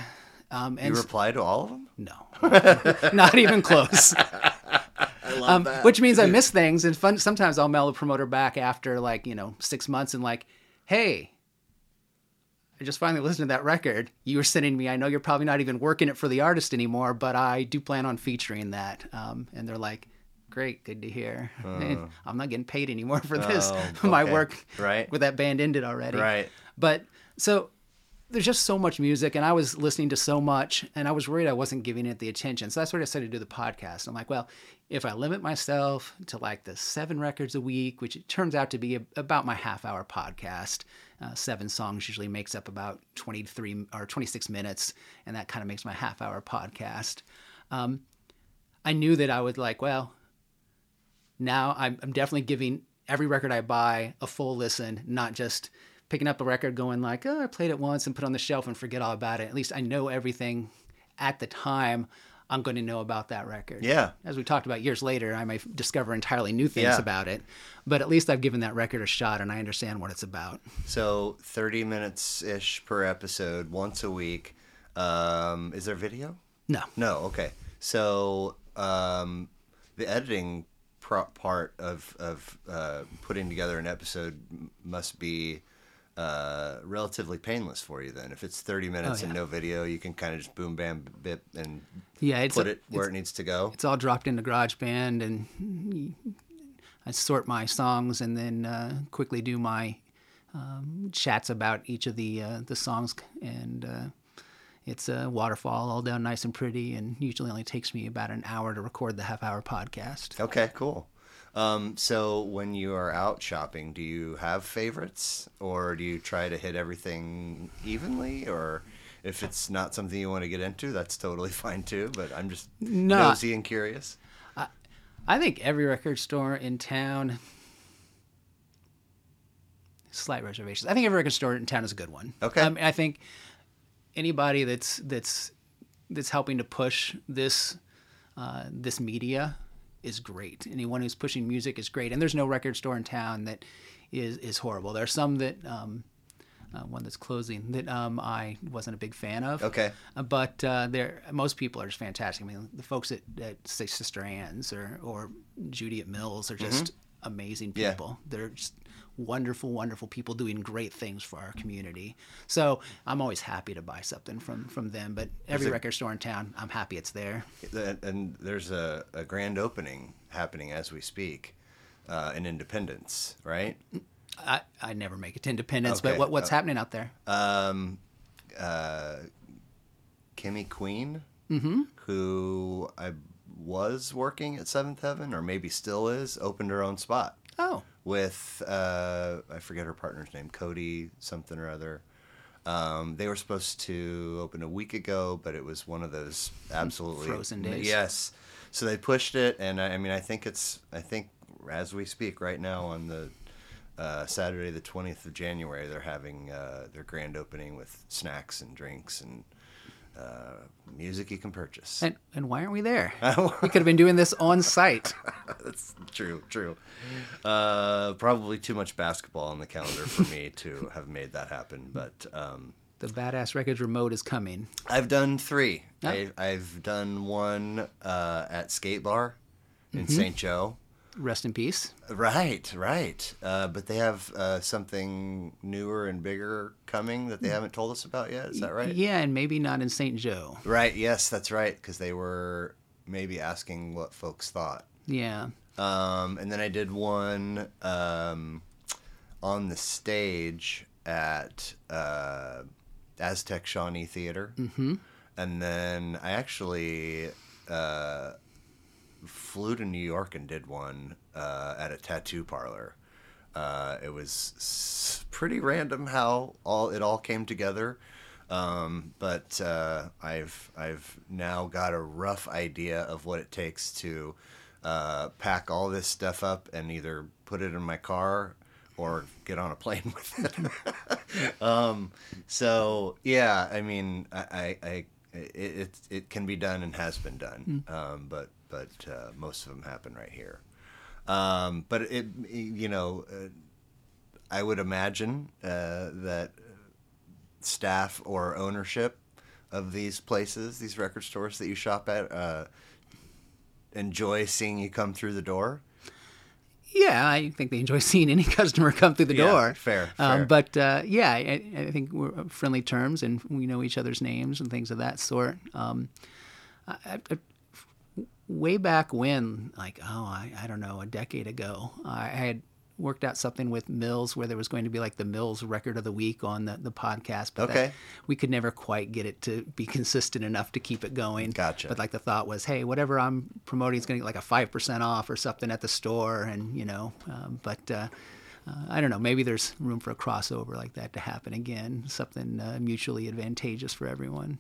Um, you and s- reply to all of them? no, not even close. I love um, which means I miss things, and fun, sometimes I'll mail the promoter back after like you know six months and like, hey, I just finally listened to that record you were sending me. I know you're probably not even working it for the artist anymore, but I do plan on featuring that. Um, and they're like, great, good to hear. I'm not getting paid anymore for this. Oh, My work Right. with that band ended already. Right. But so there's just so much music and I was listening to so much and I was worried I wasn't giving it the attention. So that's what I decided to do the podcast. I'm like, well, if I limit myself to like the seven records a week, which it turns out to be a, about my half hour podcast, uh, seven songs usually makes up about 23 or 26 minutes. And that kind of makes my half hour podcast. Um, I I knew that I would like, well, now I'm, I'm definitely giving every record I buy a full listen, not just picking up a record going like, oh, I played it once and put it on the shelf and forget all about it. At least I know everything at the time I'm going to know about that record. Yeah. As we talked about years later, I may discover entirely new things Yeah. about it, but at least I've given that record a shot and I understand what it's about. So 30 minutes ish per episode, once a week. Um, is there video? No. No. Okay. So um, the editing part of of uh, putting together an episode must be uh, relatively painless for you. Then, if it's 30 minutes and Oh, yeah. no video, you can kind of just boom, bam, bip, and Yeah, it's put a- it where it needs to go. it's all dropped into GarageBand, and I sort my songs and then uh, quickly do my um, chats about each of the uh, the songs, and uh, it's a waterfall, all down nice and pretty, and usually only takes me about an hour to record the half hour podcast. Okay, cool. Um, so when you are out shopping, do you have favorites, or do you try to hit everything evenly, or if it's not something you want to get into, that's totally fine too. But I'm just No. nosy and curious. I think every record store in town. Slight reservations. I think every record store in town is a good one. Okay. I, mean, I think anybody that's that's that's helping to push this uh, this media is great. Anyone who's pushing music is great. And there's no record store in town that is is horrible. There are some that um, uh, one that's closing that um, I wasn't a big fan of. Okay. Uh, but uh, there, most people are just fantastic. I mean, the folks at, at say Sister Ann's or or Judy at Mills are just amazing Yeah. people. They're just wonderful, wonderful people doing great things for our community. So I'm always happy to buy something from from them. But every record store in town, I'm happy it's there. And- there's a, a grand opening happening as we speak uh, in Independence, right? I, I never make it to Independence, Okay. but what, what's Uh, happening out there? um, uh, Kimmy Queen, Mm-hmm. who I was working at Seventh Heaven, or maybe still is, opened her own spot Oh, with uh, I forget her partner's name, Cody something or other. Um, they were supposed to open a week ago, but it was one of those absolutely Frozen days. Yes, so they pushed it, and I, I mean, I think it's I think as we speak right now on the uh, Saturday the twentieth of January, they're having uh, their grand opening with snacks and drinks and uh, music you can purchase. and and why aren't we there? we could have been doing this on site. That's true, true. Uh, probably too much basketball on the calendar for me to have made that happen, but um, The Badass Records remote is coming. I've done three. Yeah. I, I've done one uh, at Skate Bar in St. Joe. Rest in peace. Right, right. Uh, but they have uh, something newer and bigger coming that they haven't told us about yet. Is that right? Yeah, and maybe not in St. Joe. Right. Yes, that's right. Because they were maybe asking what folks thought. Yeah. Um, and then I did one um, on the stage at uh, Aztec Shawnee Theater. Mm-hmm. And then I actually uh, flew to New York and did one uh, at a tattoo parlor. Uh, it was s- pretty random how all it all came together, um, but uh, I've I've now got a rough idea of what it takes to uh, pack all this stuff up and either put it in my car or get on a plane with it. um, so yeah, I mean, I, I, I it, it it can be done and has been done, um, but but uh, most of them happen right here. Um, but it, you know, uh, I would imagine uh, that staff or ownership of these places, these record stores that you shop at, uh, enjoy seeing you come through the door. Yeah, I think they enjoy seeing any customer come through the Yeah, door. fair, fair. Um, but uh, yeah, I, I think we're on friendly terms and we know each other's names and things of that sort. Um, I, I, way back when, like, oh, I, I don't know, a decade ago, I had worked out something with Mills where there was going to be like the Mills record of the week on the, the podcast. But Okay. we could never quite get it to be consistent enough to keep it going. Gotcha. But like the thought was, hey, whatever I'm promoting is going to get like a 5% off or something at the store. And, you know, um, but uh, uh, I don't know, maybe there's room for a crossover like that to happen again, something uh, mutually advantageous for everyone.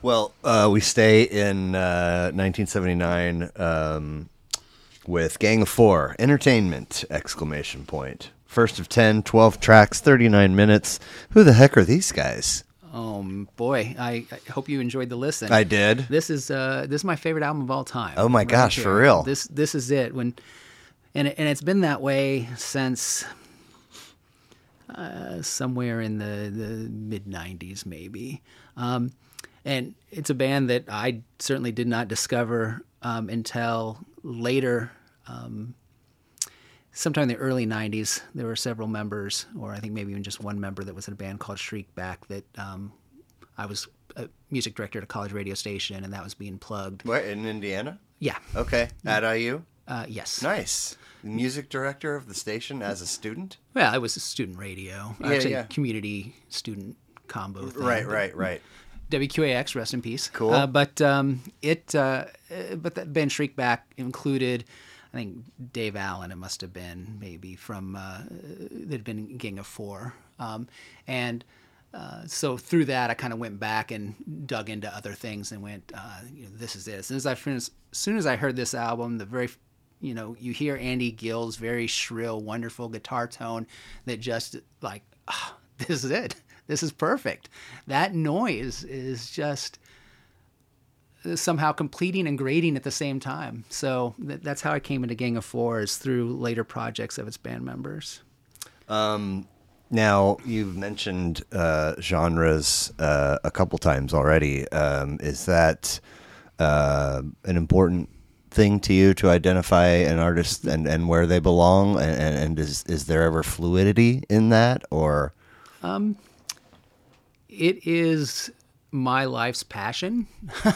Well, uh, we stay in uh, 1979 um, with Gang of Four, entertainment! Exclamation point. First of 10, 12 tracks, 39 minutes. Who the heck are these guys? Oh boy, I, I hope you enjoyed the listen. I did. This is uh, this is my favorite album of all time. Oh my gosh, for real? This this is it. When and it, and it's been that way since uh, somewhere in the the mid '90s, maybe. Um, and it's a band that I certainly did not discover um, until later. Um, sometime in the early 90s, there were several members, or I think maybe even just one member, that was in a band called Shriekback that um, I was a music director at a college radio station, and that was being plugged. What, in Indiana? Yeah. Okay. At IU? Uh, yes. Nice. Music director of the station as a student? Well, it was a student radio. Yeah, Actually, yeah. community student combo thing. Right, right, right. WQAX, rest in peace. Cool. Uh, but um, it, uh, uh, but that band Shriekback included, I think Dave Allen. It must have been maybe from uh, there'd been Gang of Four, um, and uh, so through that I kind of went back and dug into other things and went, uh, you know, this is it. As soon as I finished, as soon as I heard this album, the very you know, you hear Andy Gill's very shrill, wonderful guitar tone that just like, ah, this is it. This is perfect. That noise is just somehow completing and grading at the same time. So th- that's how I came into Gang of Four is through later projects of its band members. Now, you've mentioned uh, genres uh, a couple times already. Um, is that uh, an important thing to you to identify an artist and, and where they belong? And, and, is, is there ever fluidity in that? Or, It is my life's passion.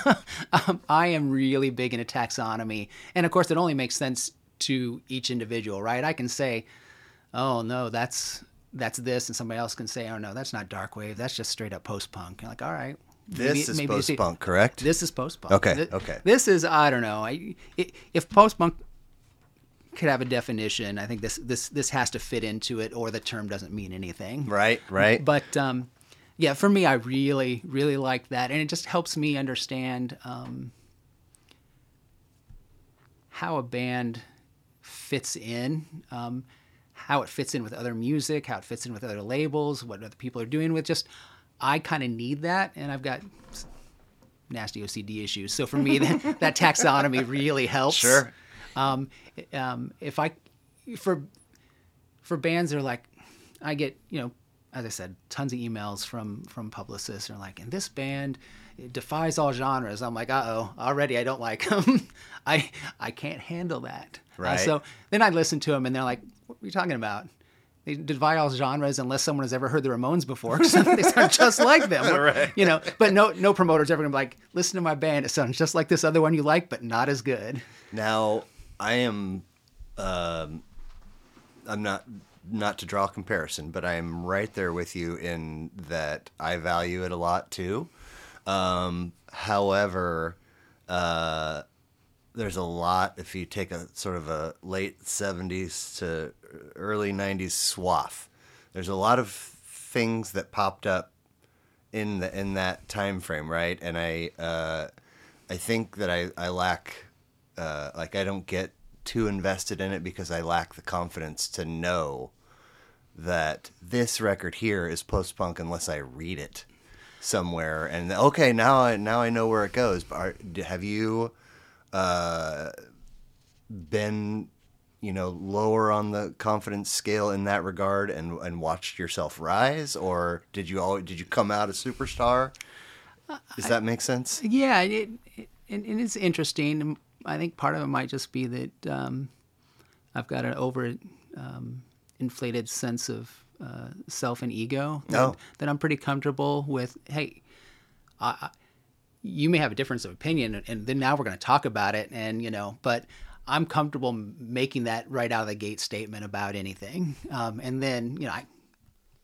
um, I am really big into taxonomy. And of course, it only makes sense to each individual, right? I can say, oh, no, that's. That's this, and somebody else can say, "Oh no, that's not dark wave. That's just straight up post punk." You're like, all right, this is post punk, correct? This is post punk. Okay, okay. This is I don't know. I, i if post punk could have a definition, I think this this this has to fit into it, or the term doesn't mean anything. right, right. But um, yeah, for me, I really really like that, and it just helps me understand um, how a band fits in. Um, how it fits in with other music, how it fits in with other labels, what other people are doing with just I kind of need that and I've got nasty OCD issues. So for me that, that taxonomy really helps. Sure. Um, um, if I for for bands that are like I get, you know, as I said, tons of emails from from publicists are like, and this band it defies all genres. I'm like, uh oh, already I don't like them. I I can't handle that. Uh, Right. so then I listen to them and they're like, what are you talking about? They defy all genres unless someone has ever heard the Ramones before. 'cause they sound just like them, you know. But no, no promoter's ever gonna be like, listen to my band. It sounds just like this other one you like, but not as good. Now, I am, um, I'm not not to draw a comparison, but I am right there with you in that I value it a lot too. Um, however, uh, there's a lot if you take a sort of a late 70s to early 90s swath. There's a lot of things that popped up in the in that time frame, right? And I uh, I think that I I lack uh, like I don't get too invested in it because I lack the confidence to know that this record here is post punk unless I read it somewhere. And okay, now I now I know where it goes. But are, have you uh, been you know lower on the confidence scale in that regard and and watched yourself rise, or did you always, did you come out a superstar? Does that make sense? Yeah, it, it, and it's interesting. I think part of it might just be that um, I've got an over um, inflated sense of uh, self and ego. That, Oh. that I'm pretty comfortable with. Hey, I, I, you may have a difference of opinion, and- and then now we're going to talk about it. And you know, but I'm comfortable making that right out of the gate statement about anything. Um, and then you know, I,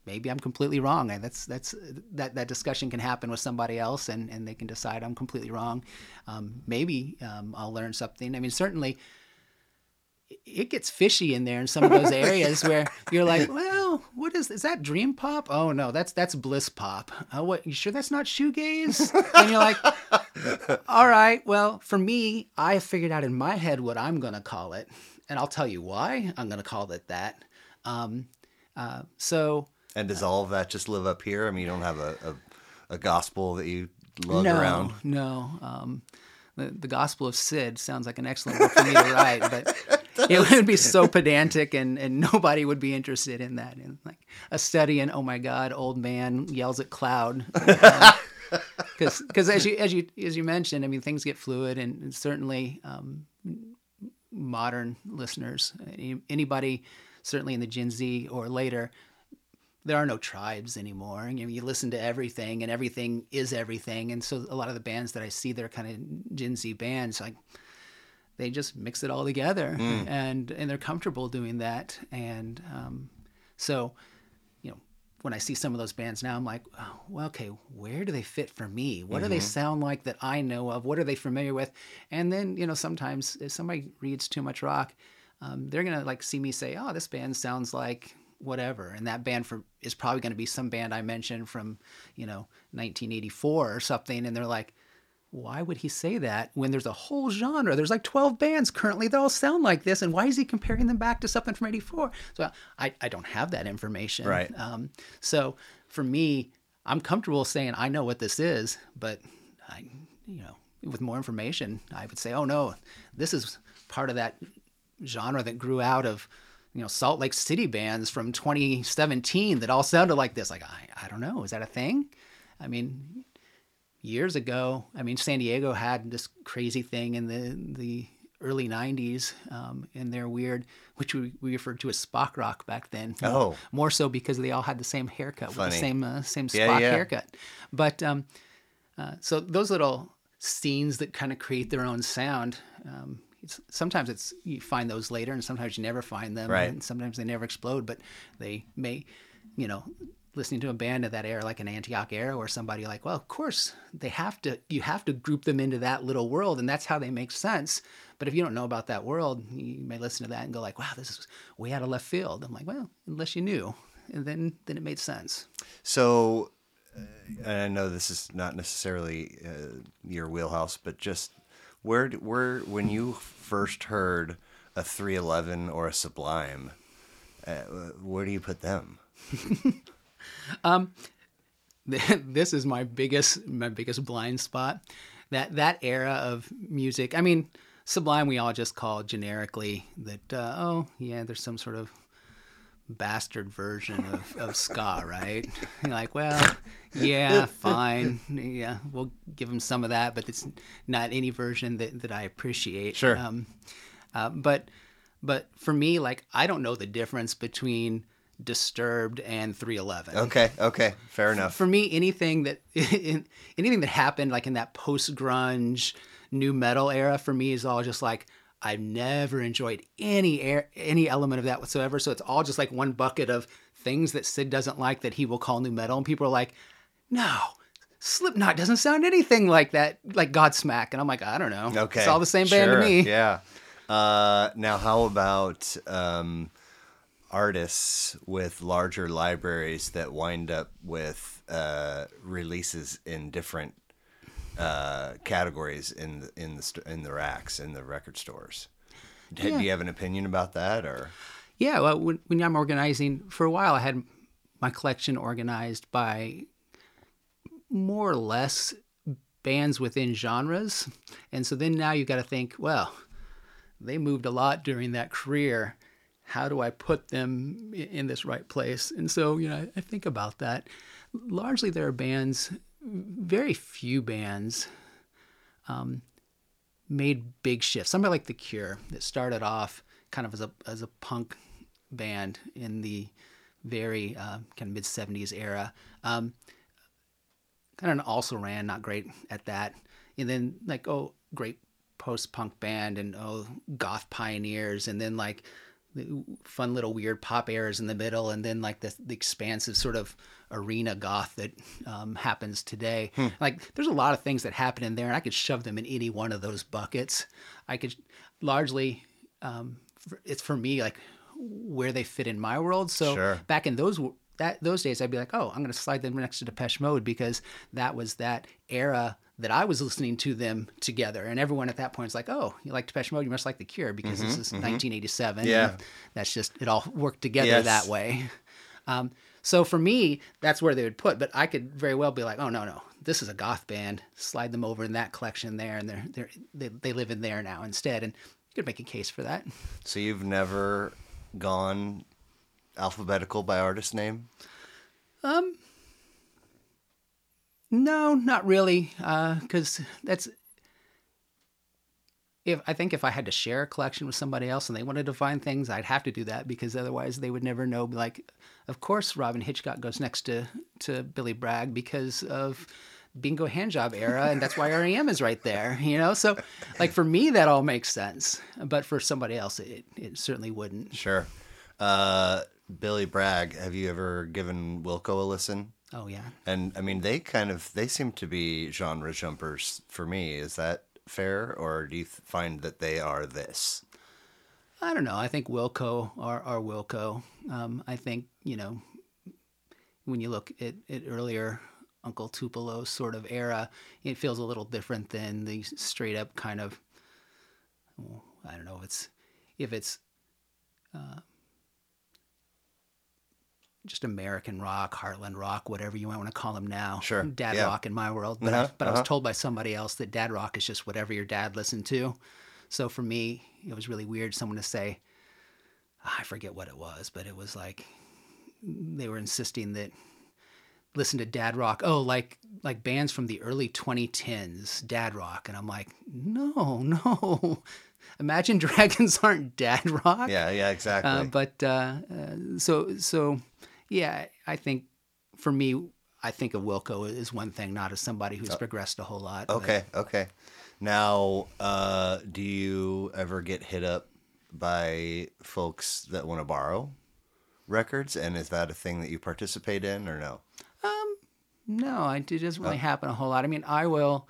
maybe I'm completely wrong. And that's that's that that discussion can happen with somebody else, and and they can decide I'm completely wrong. Um, maybe um, I'll learn something. I mean, certainly, it gets fishy in there in some of those areas where you're like, well, what is is that dream pop? Oh no, that's that's bliss pop. Oh, what? You sure that's not shoegaze? And you're like, all right, well, for me, I figured out in my head what I'm gonna call it, and I'll tell you why I'm gonna call it that. Um, uh, so And does all of that just live up here? I mean, you don't have a, a, a gospel that you lug no, around. no. Um, the, the Gospel of Sid sounds like an excellent book for me to write, but it would be so pedantic and, and nobody would be interested in that. And like a study in, oh my God, old man yells at cloud. Because as you as you as you mentioned, I mean things get fluid, and, and certainly um, modern listeners, anybody certainly in the Gen Z or later, there are no tribes anymore. You, know, you listen to everything, and everything is everything. And so a lot of the bands that I see, they're kind of Gen Z bands, like they just mix it all together, and and they're comfortable doing that. And um, so, you know, when I see some of those bands now, I'm like, oh, well, okay, where do they fit for me? What do they sound like that I know of? What are they familiar with? And then, you know, sometimes if somebody reads too much rock, um, they're gonna like see me say, oh, this band sounds like whatever, and that band for is probably gonna be some band I mentioned from, you know, 1984 or something, and they're like. Why would he say that when there's a whole genre? There's like 12 bands currently that all sound like this, and why is he comparing them back to something from 84? So I, I don't have that information. Right. Um, so for me, I'm comfortable saying I know what this is, but I, you know, with more information, I would say, oh no, this is part of that genre that grew out of, you know, Salt Lake City bands from 2017 that all sounded like this. Like I, I don't know, is that a thing? I mean, years ago, I mean, San Diego had this crazy thing in the the early 90s um, in their weird, which we, we referred to as Spock Rock back then. Oh. More so because they all had the same haircut with the same uh, same Spock Yeah, yeah. haircut. But um, uh, so those little scenes that kind of create their own sound. Um, it's, sometimes it's you find those later, and sometimes you never find them. Right. And sometimes they never explode, but they may, you know, listening to a band of that era, like an Antioch era, or somebody like, well, of course they have to. You have to group them into that little world, and that's how they make sense. But if you don't know about that world, you may listen to that and go like, wow, this is way out of left field. I'm like, well, unless you knew, and then then it made sense. So, uh, and I know this is not necessarily uh, your wheelhouse, but just where, where, when you first heard a 311 or a Sublime, uh, where do you put them? Um, this is my biggest my biggest blind spot. That that era of music. I mean, Sublime we all just call generically that. Uh, oh yeah, there's some sort of bastard version of, of ska, right? You're like, well, yeah, fine, yeah, we'll give them some of that, but it's not any version that, that I appreciate. Sure. Um, uh, but but for me, like, I don't know the difference between Disturbed and 311 Okay, okay, fair enough. for me anything that anything that happened like in that post grunge nu metal era for me is all just like I've never enjoyed any air, any element of that whatsoever. So it's all just like one bucket of things that Sid doesn't like that he will call nu metal, and people are like, "No, Slipknot doesn't sound anything like that, like Godsmack." And I'm like, I don't know. Okay, it's all the same band sure, to me. Yeah. Uh, now, how about um, artists with larger libraries that wind up with uh, releases in different uh, categories in the, in the in the racks in the record stores? Do, do you have an opinion about that, or Yeah, well, when, when I'm organizing, for a while I had my collection organized by more or less bands within genres. And so then now you've got to think, well, they moved a lot during that career. How do I put them in this right place? And so, you know, I think about that. Largely, there are bands, very few bands made big shifts. Somebody like The Cure that started off kind of as a as a punk band in the very uh, kind of mid '70s era. Um, kind of also ran not great at that, and then like oh great post punk band and oh goth pioneers, and then like fun little weird pop eras in the middle, and then like the, the expansive sort of arena goth that um, happens today. Like there's a lot of things that happen in there, and I could shove them in any one of those buckets. I could largely um, it's for me like where they fit in my world. So Sure. back in those that those days, I'd be like, oh, I'm going to slide them next to Depeche Mode because that was that era that I was listening to them together, and everyone at that point is like, oh, you like Depeche Mode, you must like The Cure because this is 1987. Mm-hmm, Yeah. that's just it all worked together Yes. that way. Um, so for me, that's where they would put. But I could very well be like, oh no, no, this is a goth band. Slide them over in that collection there, and they're they're they, they live in there now instead. And you could make a case for that. So you've never gone alphabetical by artist name? No, not really, because that's if I think if I had to share a collection with somebody else and they wanted to find things, I'd have to do that because otherwise they would never know. Like, of course, Robyn Hitchcock goes next to to Billy Bragg because of Bingo Handjob era, and that's why REM is right there. You know, so like for me that all makes sense, but for somebody else it it certainly wouldn't. Sure. Uh, Billy Bragg, have you ever given Wilco a listen? Oh yeah. And I mean, they kind of they seem to be genre jumpers for me. Is that fair, or do you find that they are this? I don't know. I think Wilco are, are Wilco. Um, I think, you know, when you look at, at earlier Uncle Tupelo sort of era, it feels a little different than the straight up kind of, well, I don't know if it's, if it's uh, just American rock, Heartland rock, whatever you might want to call them now. Sure, Dad yeah. rock in my world. But, I, Uh-huh, but uh-huh. was told by somebody else that dad rock is just whatever your dad listened to. So for me, it was really weird someone to say, I forget what it was, but it was like they were insisting that listen to dad rock. Oh, like like bands from the early 2010s, dad rock, and I'm like, no, no. Imagine Dragons aren't dad rock. Yeah, yeah, exactly. Uh, but uh, uh, so so yeah, I think for me, I think of Wilco as one thing, not as somebody who's progressed a whole lot. but- okay, okay. Now, uh, do you ever get hit up by folks that want to borrow records, and is that a thing that you participate in, or no? No, it doesn't really happen a whole lot. I mean, I will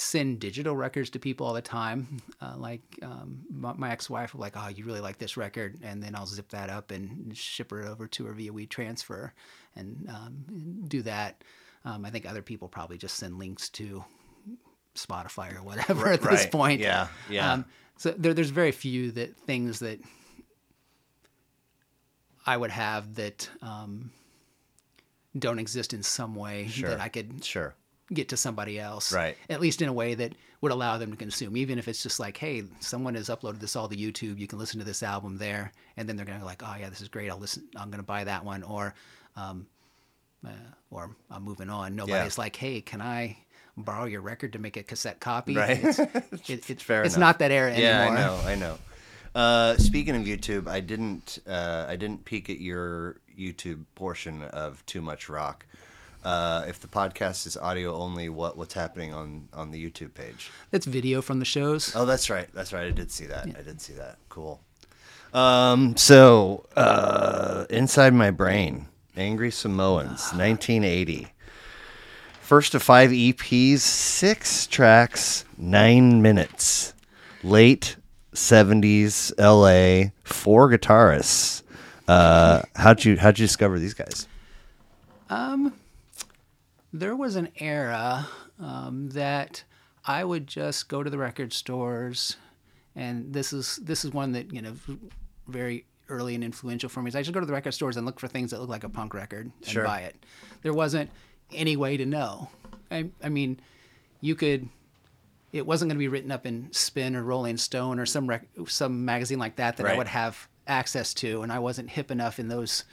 send digital records to people all the time. Uh, like um, my, my ex-wife like, "Oh, you really like this record," and then I'll zip that up and ship it over to her via WeTransfer and um, do that. Um, I think other people probably just send links to Spotify or whatever at this Right. point. Yeah, yeah. Um, so there, there's very few that things that I would have that um, don't exist in some way Sure. that I could Sure. Get to somebody else. Right. At least in a way that would allow them to consume, even if it's just like, hey, someone has uploaded this all to YouTube. You can listen to this album there, and then they're gonna go like, oh yeah, this is great. I'll listen. I'm gonna buy that one, or, um, uh, or I'm moving on. Nobody's like, hey, can I borrow your record to make a cassette copy? Right. It's, it, it's, Fair it's enough. not that era Yeah, anymore. I know, I know. Uh, speaking of YouTube, I didn't, uh, I didn't peek at your YouTube portion of Too Much Rock. Uh, if the podcast is audio only, what what's happening on on the YouTube page? That's video from the shows. Oh, that's right. That's right. I did see that. I did see that. Cool. Um, so, uh, inside my brain, Angry Samoans, 1980. First of five EPs, six tracks, nine minutes. Late 70s LA, four guitarists. Uh, how'd you how'd you discover these guys? There was an era um, that I would just go to the record stores, and this is this is one that you know very early and influential for me. Is I just go to the record stores and look for things that look like a punk record and Sure. buy it. There wasn't any way to know. I, I mean, you could. It wasn't going to be written up in Spin or Rolling Stone or some rec- some magazine like that that I would have access to, and I wasn't hip enough in those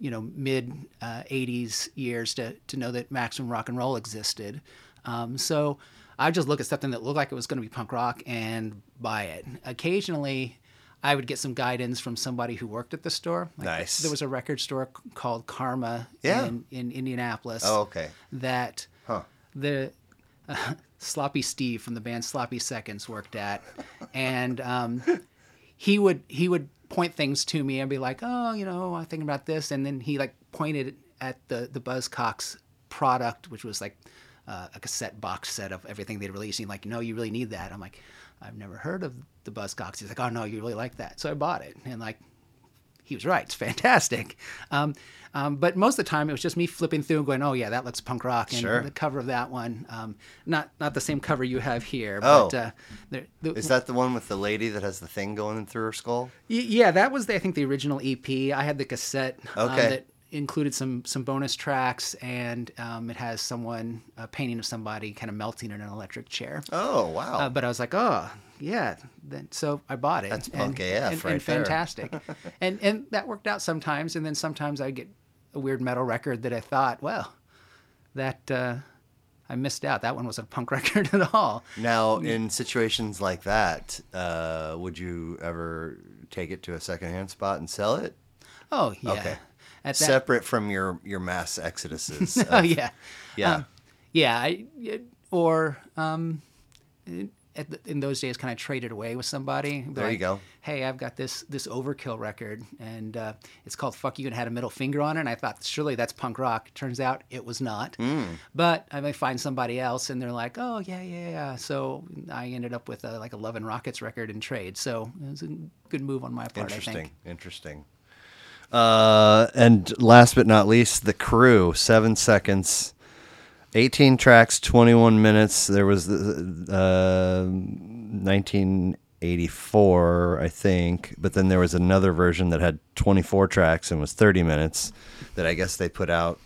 you know mid uh, 80s years to to know that maximum rock and roll existed um, so i just look at something that looked like it was going to be punk rock and buy it occasionally i would get some guidance from somebody who worked at the store Like, Nice. there was a record store called karma Yeah. in, in indianapolis Oh, okay. that Huh. the uh, Sloppy Steve from the band Sloppy Seconds worked at, and um, he would he would point things to me and be like, "Oh, you know, I'm thinking about this," and then he like pointed at the the Buzzcocks product, which was like uh, a cassette box set of everything they'd released. And like, no, you really need that. I'm like, I've never heard of the Buzzcocks. He's like, oh no, you really like that. So I bought it, and like, he was right. It's fantastic. Um, um, but most of the time, it was just me flipping through and going, "Oh yeah, that looks punk rock." And Sure. the cover of that one, um, not not the same cover you have here. Oh. but, uh, there, the, Is that the one with the lady that has the thing going through her skull? Y- Yeah, that was the, I think the original EP. I had the cassette um, Okay. that included some some bonus tracks, and um, it has someone a painting of somebody kind of melting in an electric chair. Oh wow! Uh, but I was like, oh yeah, then so I bought it. That's and, punk AF and, right and there. fantastic, and and that worked out sometimes, and then sometimes I get a weird metal record that I thought, well, that uh, I missed out. That one wasn't a punk record at all. now, in situations like that, uh, would you ever take it to a secondhand spot and sell it? Oh yeah. Okay. That, Separate from your your mass exoduses. oh of- yeah. yeah. Um, yeah, I, or um, the, in those days, kind of traded away with somebody. There you go. Hey, I've got this this Overkill record, and uh, it's called "Fuck You" and had a middle finger on it. And I thought, surely that's punk rock. Turns out it was not. Hmm. But I may find somebody else, and they're like, oh yeah, yeah, yeah. So I ended up with a, like a Love and Rockets record in trade. So it was a good move on my part. I Interesting. think. Interesting. Uh, and last but not least, the crew. Seven seconds, eighteen tracks, twenty-one minutes. There was the uh, nineteen eighty-four, I think, but then there was another version that had twenty-four tracks and was thirty minutes. That I guess they put out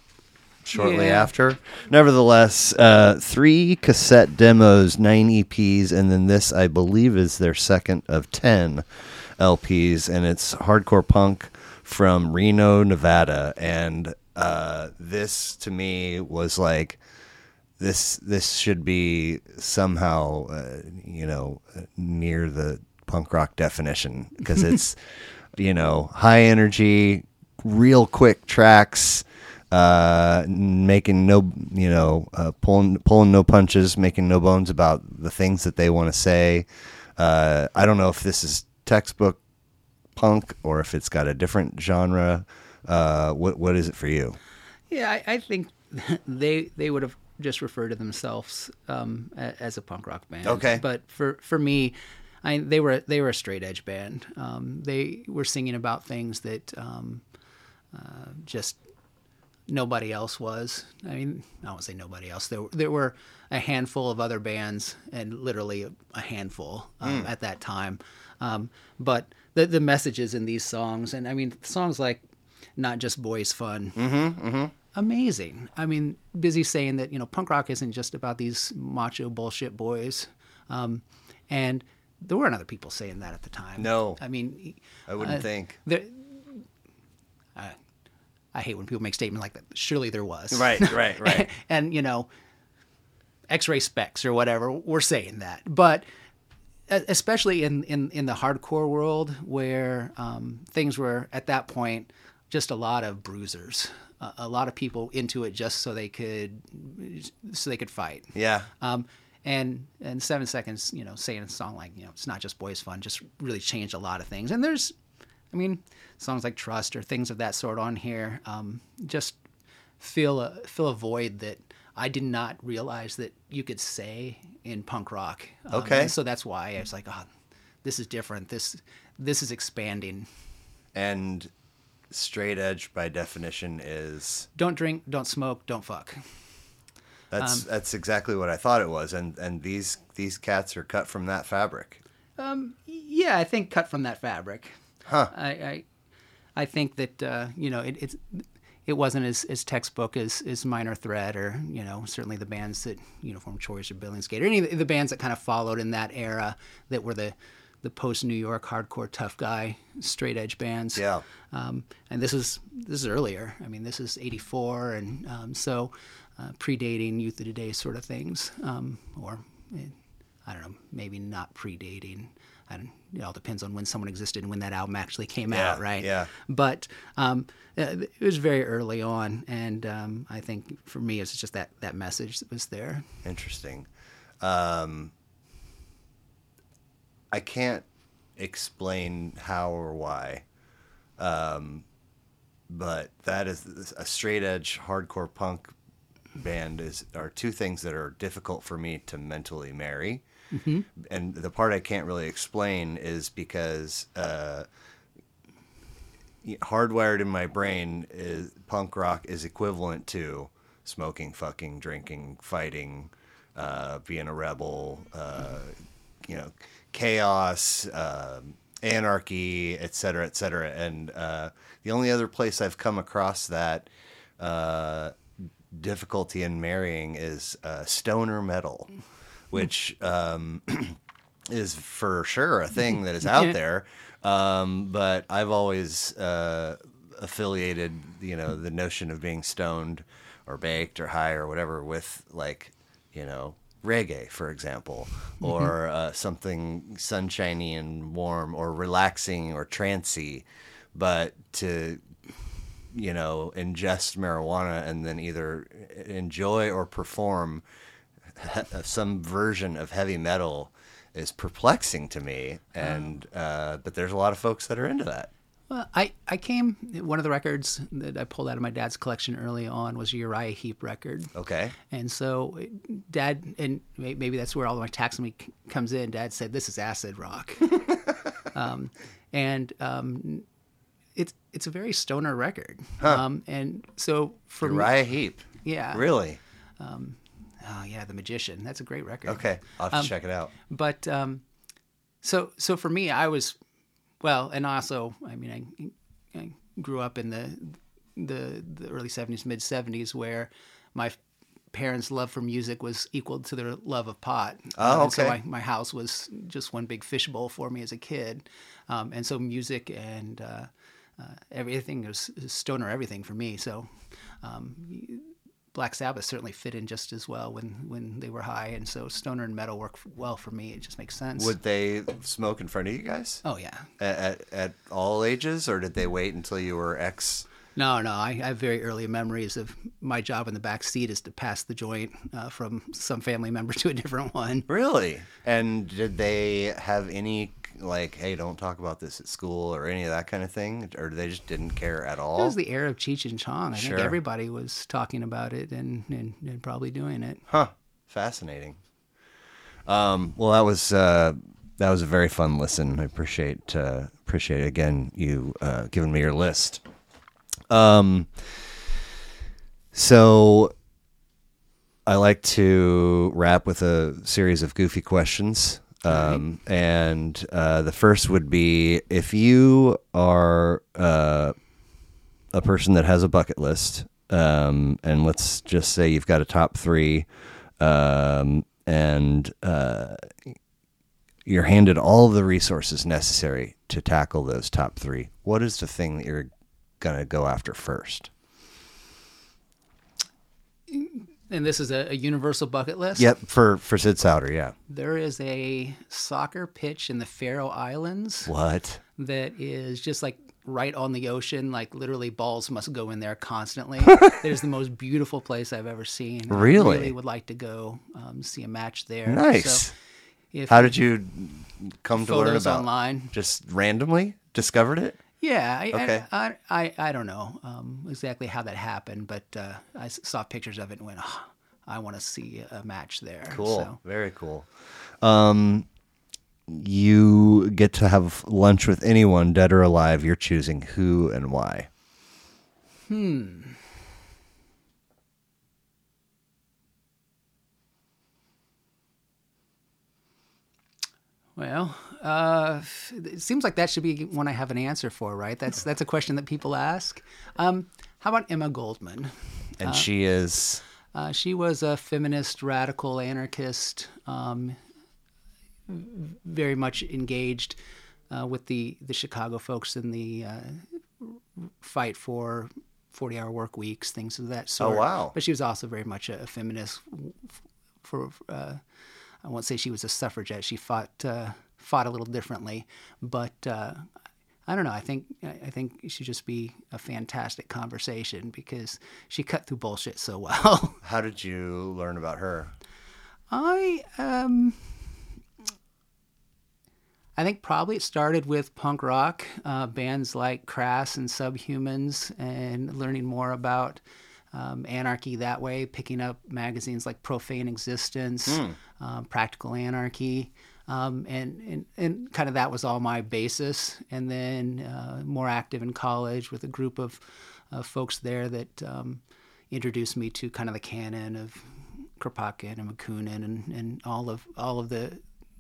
shortly Yeah. after. Nevertheless, uh, three cassette demos, nine EPs, and then this, I believe, is their second of 10 LPs, and it's hardcore punk from Reno, Nevada. And uh, this, to me, was like. This this should be somehow, uh, you know, near the punk rock definition because it's, you know, high energy, real quick tracks, uh, making no, you know, uh, pulling pulling no punches, making no bones about the things that they want to say. Uh, I don't know if this is textbook punk or if it's got a different genre. Uh, what what is it for you? Yeah, I, I think they they would have just refer to themselves um, a, as a punk rock band. Okay. but for for me, I they were they were a straight edge band. Um, they were singing about things that um, uh, just nobody else was. I mean, I won't say nobody else. There there were a handful of other bands, and literally a, a handful um, at that time. Um, but the the messages in these songs, and I mean, songs like "Not Just Boys Fun," amazing. I mean, busy saying that you know punk rock isn't just about these macho bullshit boys, um, and there weren't other people saying that at the time. No. I mean, I wouldn't uh, think. there. I, I hate when people make statements like that. Surely there was. Right, right, right. and you know, X-Ray Spex or whatever. We're saying that, but especially in in in the hardcore world where um, things were at that point just a lot of bruisers, a, a lot of people into it just so they could so they could fight. Yeah. Um, and and seven seconds, you know, saying a song like you know it's not just boys fun, just really changed a lot of things. And there's, I mean, songs like Trust or things of that sort on here, um, just fill a fill a void that I did not realize that you could say in punk rock. Um, Okay. so that's why I was like, oh, this is different. This this is expanding. And straight edge by definition is Don't drink, don't smoke, don't fuck. that's Um, that's exactly what I thought it was. And and these these cats are cut from that fabric. Um, Yeah, I think cut from that fabric. Huh. I I, I think that uh, you know it, it's it wasn't as, as textbook as, as Minor Threat or you know certainly the bands that Uniform Choice or Billingsgate or any of the bands that kind of followed in that era that were the the post New York hardcore tough guy straight edge bands. Yeah. Um, and this is this is earlier. I mean, this is '84, and um, so uh, predating Youth of Today sort of things, um, or eh, I don't know, maybe not predating. I don't, it all depends on when someone existed and when that album actually came Yeah, out, right? yeah. But um, uh, it was very early on, and um, I think for me, it's just that that message that was there. Interesting. Um, I can't explain how or why, um, but that is a straight edge hardcore punk band is are two things that are difficult for me to mentally marry. Mm-hmm. And the part I can't really explain is because uh, hardwired in my brain is punk rock is equivalent to smoking, fucking, drinking, fighting, uh, being a rebel, uh, you know, chaos, um anarchy, et cetera, et cetera. And uh, the only other place I've come across that uh, difficulty in marrying is uh, stoner metal, which um, is for sure a thing that is out there. Um, but I've always uh, affiliated, you know, the notion of being stoned or baked or high or whatever with like, you know, reggae, for example, or uh, something sunshiny and warm or relaxing or trancy. But to you know, ingest marijuana and then either enjoy or perform some version of heavy metal is perplexing to me. And uh, but there's a lot of folks that are into that. Well, I, I came, one of the records that I pulled out of my dad's collection early on was a Uriah Heep record. Okay. And so, Dad, and maybe that's where all my taxonomy comes in. Dad said, "This is acid rock," um, and um, it's it's a very stoner record. Um, and so for Uriah Heep. yeah, Really? oh yeah, the Magician. That's a great record. Okay. I'll have to check it out. but um, so so for me, I was well, and also, I mean, I, I grew up in the the the early '70s, mid '70s, where my parents' love for music was equal to their love of pot. Oh, And so my, my house was just one big fishbowl for me as a kid, um, and so music and uh, uh, everything was stoner everything for me. So. Um, Black Sabbath certainly fit in just as well when, when they were high, and so stoner and metal work well for me. It just makes sense. Would they smoke in front of you guys oh yeah, at, at, at all ages, or did they wait until you were X? no, no. I, I have very early memories of my job in the back seat is to pass the joint uh, from some family member to a different one. Really? And did they have any like, hey, don't talk about this at school or any of that kind of thing, or they just didn't care at all? It was the era of Cheech and Chong. I Sure. think everybody was talking about it and, and, and probably doing it. Huh. Fascinating. Um, well, that was uh, that was a very fun listen. I appreciate uh, appreciate again you uh, giving me your list. Um, so I like to wrap with a series of goofy questions. Um, and uh, the first would be if you are uh, a person that has a bucket list, um, and let's just say you've got a top three, um, and uh, you're handed all the resources necessary to tackle those top three. What is the thing that you're gonna go after first? And this is a, a universal bucket list. Yep, for for Sid Sowder, yeah. There is a soccer pitch in the Faroe Islands. What? that is just like right on the ocean. Like literally, balls must go in there constantly. it is the most beautiful place I've ever seen. Really? I really would like to go um, see a match there. Nice. So if How did you come to learn about? photos about? online? Just randomly discovered it. Yeah, I, Okay. I, I, I, don't know um, exactly how that happened, but uh, I saw pictures of it and went, oh, I want to see a match there. Cool. So, Very cool. Um, you get to have lunch with anyone, dead or alive. You're choosing who and why. Hmm. Well, uh, it seems like that should be one I have an answer for, right? That's that's a question that people ask. Um, how about Emma Goldman? And she is Uh, she was a feminist, radical anarchist, um, very much engaged uh, with the, the Chicago folks in the uh, fight for 40 hour work weeks, things of that sort. Oh, wow. But she was also very much a, a feminist. For uh, I won't say she was a suffragette. She fought uh, fought a little differently, but uh, I don't know. I think I think it should just be a fantastic conversation because she cut through bullshit so well. How did you learn about her? I um I think probably it started with punk rock uh, bands like Crass and Subhumans, and learning more about um, anarchy that way, picking up magazines like Profane Existence, um, Practical Anarchy. Um, and, and, and kind of that was all my basis. And then uh, more active in college with a group of uh, folks there that um, introduced me to kind of the canon of Kropotkin and Bakunin and, and all of all of the,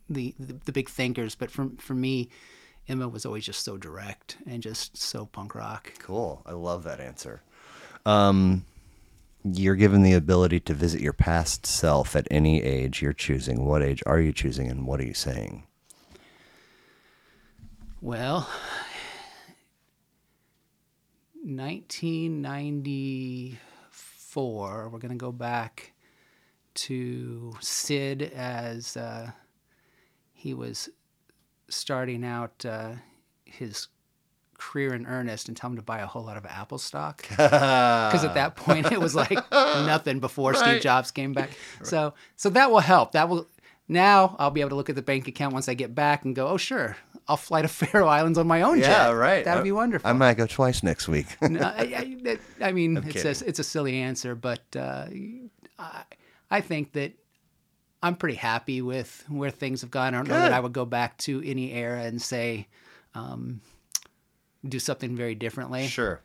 the the the big thinkers. But for for me, Emma was always just so direct and just so punk rock. Cool. I love that answer. Um, you're given the ability to visit your past self at any age you're choosing. What age are you choosing, and what are you saying? Well, 1994, we're going to go back to Sid as uh, he was starting out uh, his career in earnest and tell him to buy a whole lot of Apple stock. Because at that point, it was like nothing before Steve Jobs came back. So, so that will help. That will. Now I'll be able to look at the bank account once I get back and go, oh sure, I'll fly to Faroe Islands on my own yeah, jet. Yeah, right. That'd be wonderful. I might go twice next week. No, I, I, I mean, it's kidding. a, it's a silly answer, but uh, I, I think that I'm pretty happy with where things have gone. I don't know that I would go back to any era and say, um, do something very differently. sure.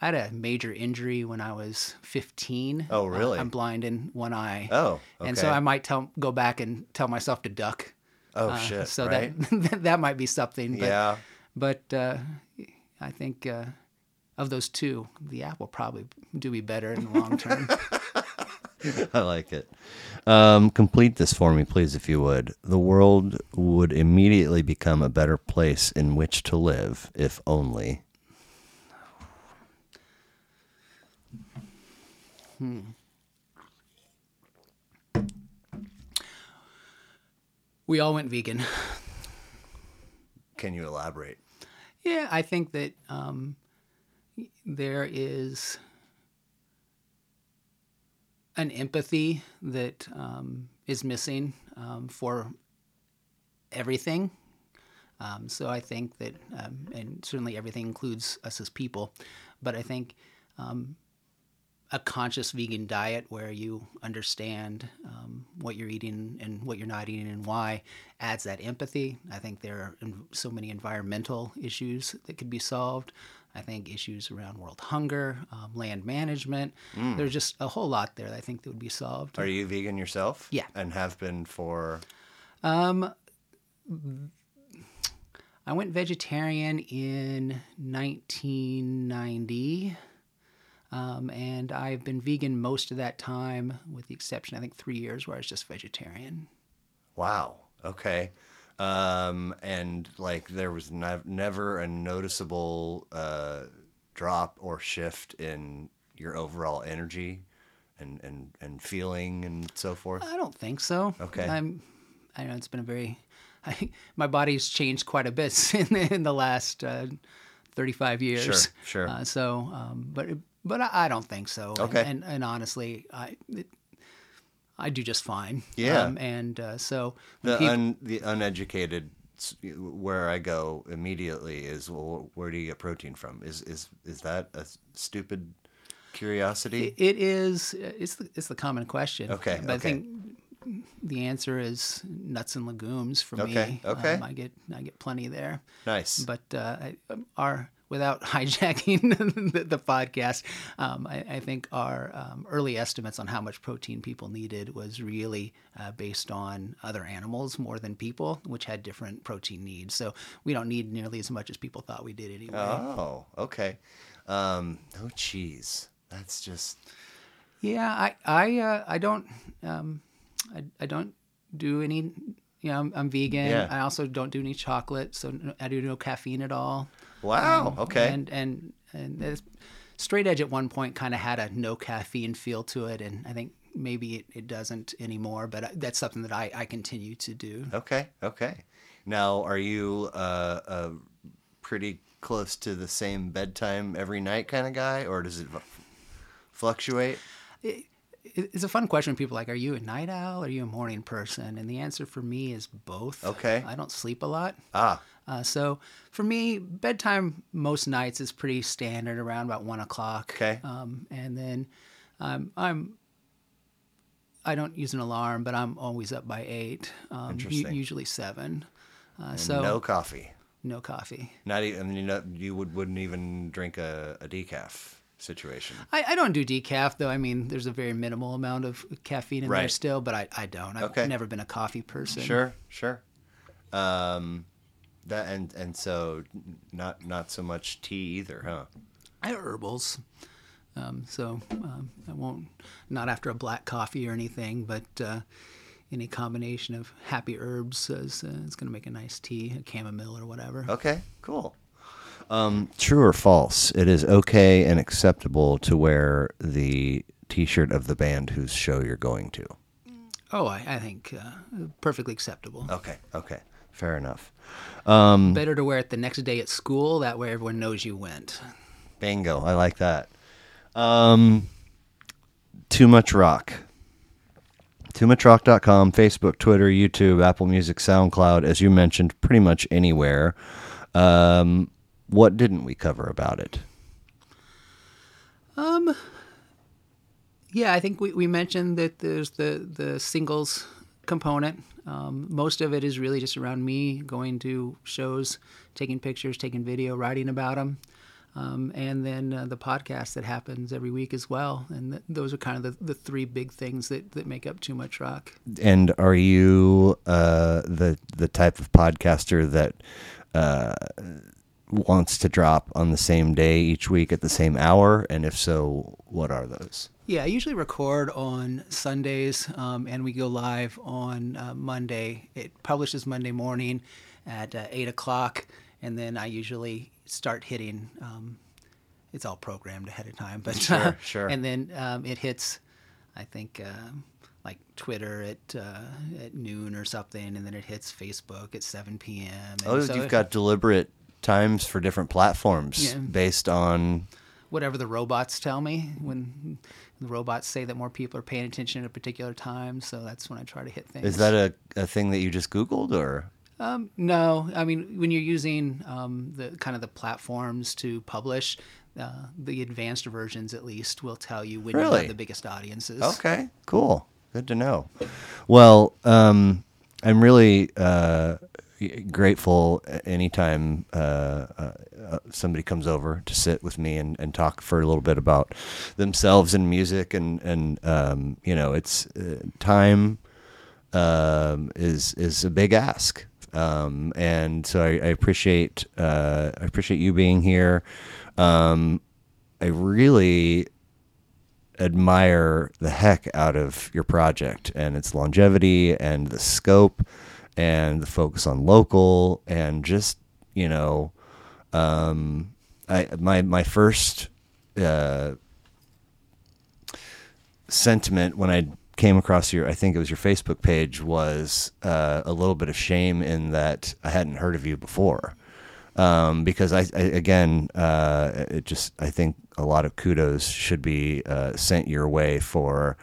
I had a major injury when I was 15. Oh, really? I'm blind in one eye. Oh, okay. And so. I might tell, go back and tell myself to duck. Oh Uh, shit! So right? that that might be something. But, yeah. But uh, I think uh, of those two, the app will probably do me better in the long term. I like it. Um, complete this for me, please, if you would. The world would immediately become a better place in which to live, if only. we all went vegan. Can you elaborate? Yeah, I think that um, there is an empathy that um, is missing um, for everything. Um, so I think that, um, and certainly everything includes us as people, but I think um, a conscious vegan diet where you understand um, what you're eating and what you're not eating and why adds that empathy. I think there are so many environmental issues that could be solved. I think issues around world hunger, um, land management. There's just a whole lot there that I think that would be solved. Are you vegan yourself? Yeah. And have been for. Um, I went vegetarian in 1990. Um, and I've been vegan most of that time, with the exception, I think, three years where I was just vegetarian. Wow. Okay. Um, and like there was nev- never a noticeable uh, drop or shift in your overall energy and, and, and feeling and so forth. I don't think so. Okay. I'm. I know it's been a very. I, my body's changed quite a bit in the, in the last uh, 35 years. Sure, sure. Uh, so, um, but it- but I, I don't think so. And- Okay. And and, honestly, I. It, I do just fine. Yeah. Um, and uh, so the peop- un, the uneducated where I go immediately is well where do you get protein from is is is that a stupid curiosity It is. It's the, it's the common question. Okay, But I think the answer is nuts and legumes for Okay, me. okay. Um, I get I get plenty there. nice But uh, I, um, our without hijacking the, the podcast, um, I, I think our um, early estimates on how much protein people needed was really uh, based on other animals more than people, which had different protein needs. So we don't need nearly as much as people thought we did anyway. oh okay um no cheese that's just Yeah, I I uh, I don't um, I, I don't do any. You know, I'm, I'm vegan. Yeah. I also don't do any chocolate, so I do no caffeine at all. Wow okay Um, And and and it's- straight edge at one point kind of had a no caffeine feel to it, and I think maybe it, it doesn't anymore. But that's something that I, I continue to do. okay okay now are you uh, uh pretty close to the same bedtime every night kind of guy or does it fluctuate It- It's a fun question. People are like, are you a night owl? Or are you a morning person? And the answer for me is both. Okay. I don't sleep a lot. ah Uh, so for me, bedtime most nights is pretty standard around about one o'clock. Okay. Um, and then I'm I'm I don't use an alarm, but I'm always up by eight. Um, u- usually seven. Uh, so no coffee. no coffee. Not even. You, know, you would wouldn't even drink a, a decaf situation. I, I don't do decaf though. I mean, there's a very minimal amount of caffeine in there still, but I, I don't. I've Okay. never been a coffee person. Sure, sure. Um, that and and so not not so much tea either, huh? I have herbals. Um, so um, I won't, not after a black coffee or anything, but uh, any combination of happy herbs is, uh, is going to make a nice tea, a chamomile or whatever. Okay, cool. Um, true or false? It is okay and acceptable to wear the T-shirt of the band whose show you're going to. Oh, I, I think uh, perfectly acceptable. Okay, okay, fair enough. Um, Better to wear it the next day at school. That way everyone knows you went. Bingo, I like that. Um, too much rock. Too much rock.com, Facebook, Twitter, YouTube, Apple Music, SoundCloud, as you mentioned, pretty much anywhere. Um, what didn't we cover about it? Um, yeah, I think we, we mentioned that there's the, the singles component. Um, most of it is really just around me going to shows, taking pictures, taking video, writing about them. Um, and then uh, the podcast that happens every week as well. And th- those are kind of the, the three big things that, that make up Too Much Rock. And are you uh, the the type of podcaster that uh, wants to drop on the same day each week at the same hour? And if so, what are those? Yeah, I usually record on Sundays, um, and we go live on uh, Monday. It publishes Monday morning at uh, eight o'clock, and then I usually start hitting. Um, it's all programmed ahead of time, but Sure, sure. And then um, it hits, I think, um like Twitter at uh, at noon or something, and then it hits Facebook at seven p.m. And Oh, so you've got deliberate times for different platforms Yeah. based on whatever the robots tell me when the robots say that more people are paying attention at a particular time so that's when i try to hit things Is that a, a thing that you just Googled or? um, no i mean when you're using um, the kind of the platforms to publish uh, the advanced versions at least will tell you when you have the biggest audiences Okay, cool. Good to know. Well, um, I'm really uh, grateful anytime uh, uh, uh, somebody comes over to sit with me and, and talk for a little bit about themselves and music and and um, you know it's uh, time um, is is a big ask. Um, and so I, I appreciate uh, I appreciate you being here. Um, I really admire the heck out of your project and its longevity and the scope and the focus on local and just you know um, I my my first uh, sentiment when I came across your I think it was your Facebook page was uh, a little bit of shame in that I hadn't heard of you before. Um, because I, I again uh, it just I think a lot of kudos should be uh, sent your way for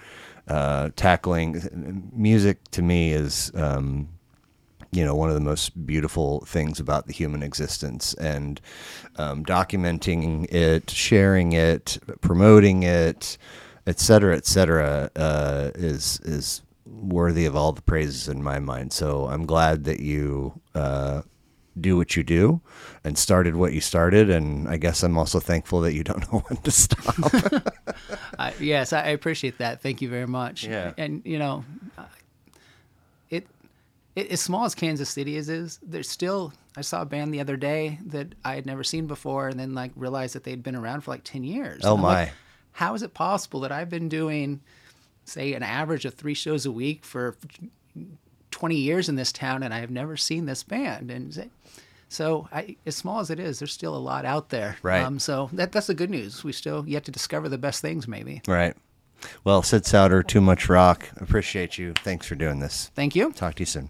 uh, tackling music to me is um, you know one of the most beautiful things about the human existence and um, documenting it sharing it promoting it et cetera et cetera uh, is is worthy of all the praises in my mind. So I'm glad that you uh, do what you do and started what you started and I guess I'm also thankful that you don't know when to stop. I, yes I, I appreciate that. Thank you very much. Yeah. and you know it, it as small as kansas city is is there's still i saw a band the other day that i had never seen before and then like realized that they'd been around for like 10 years. Oh, I'm like, my. how is it possible that i've been doing say an average of three shows a week for 20 years in this town and i have never seen this band? And so I, as small as it is there's still a lot out there. Right. um, so that, that's the good news. We still yet to discover the best things maybe. Right. Well Sid Sowder too much rock appreciate you. Thanks for doing this. Thank you. Talk to you soon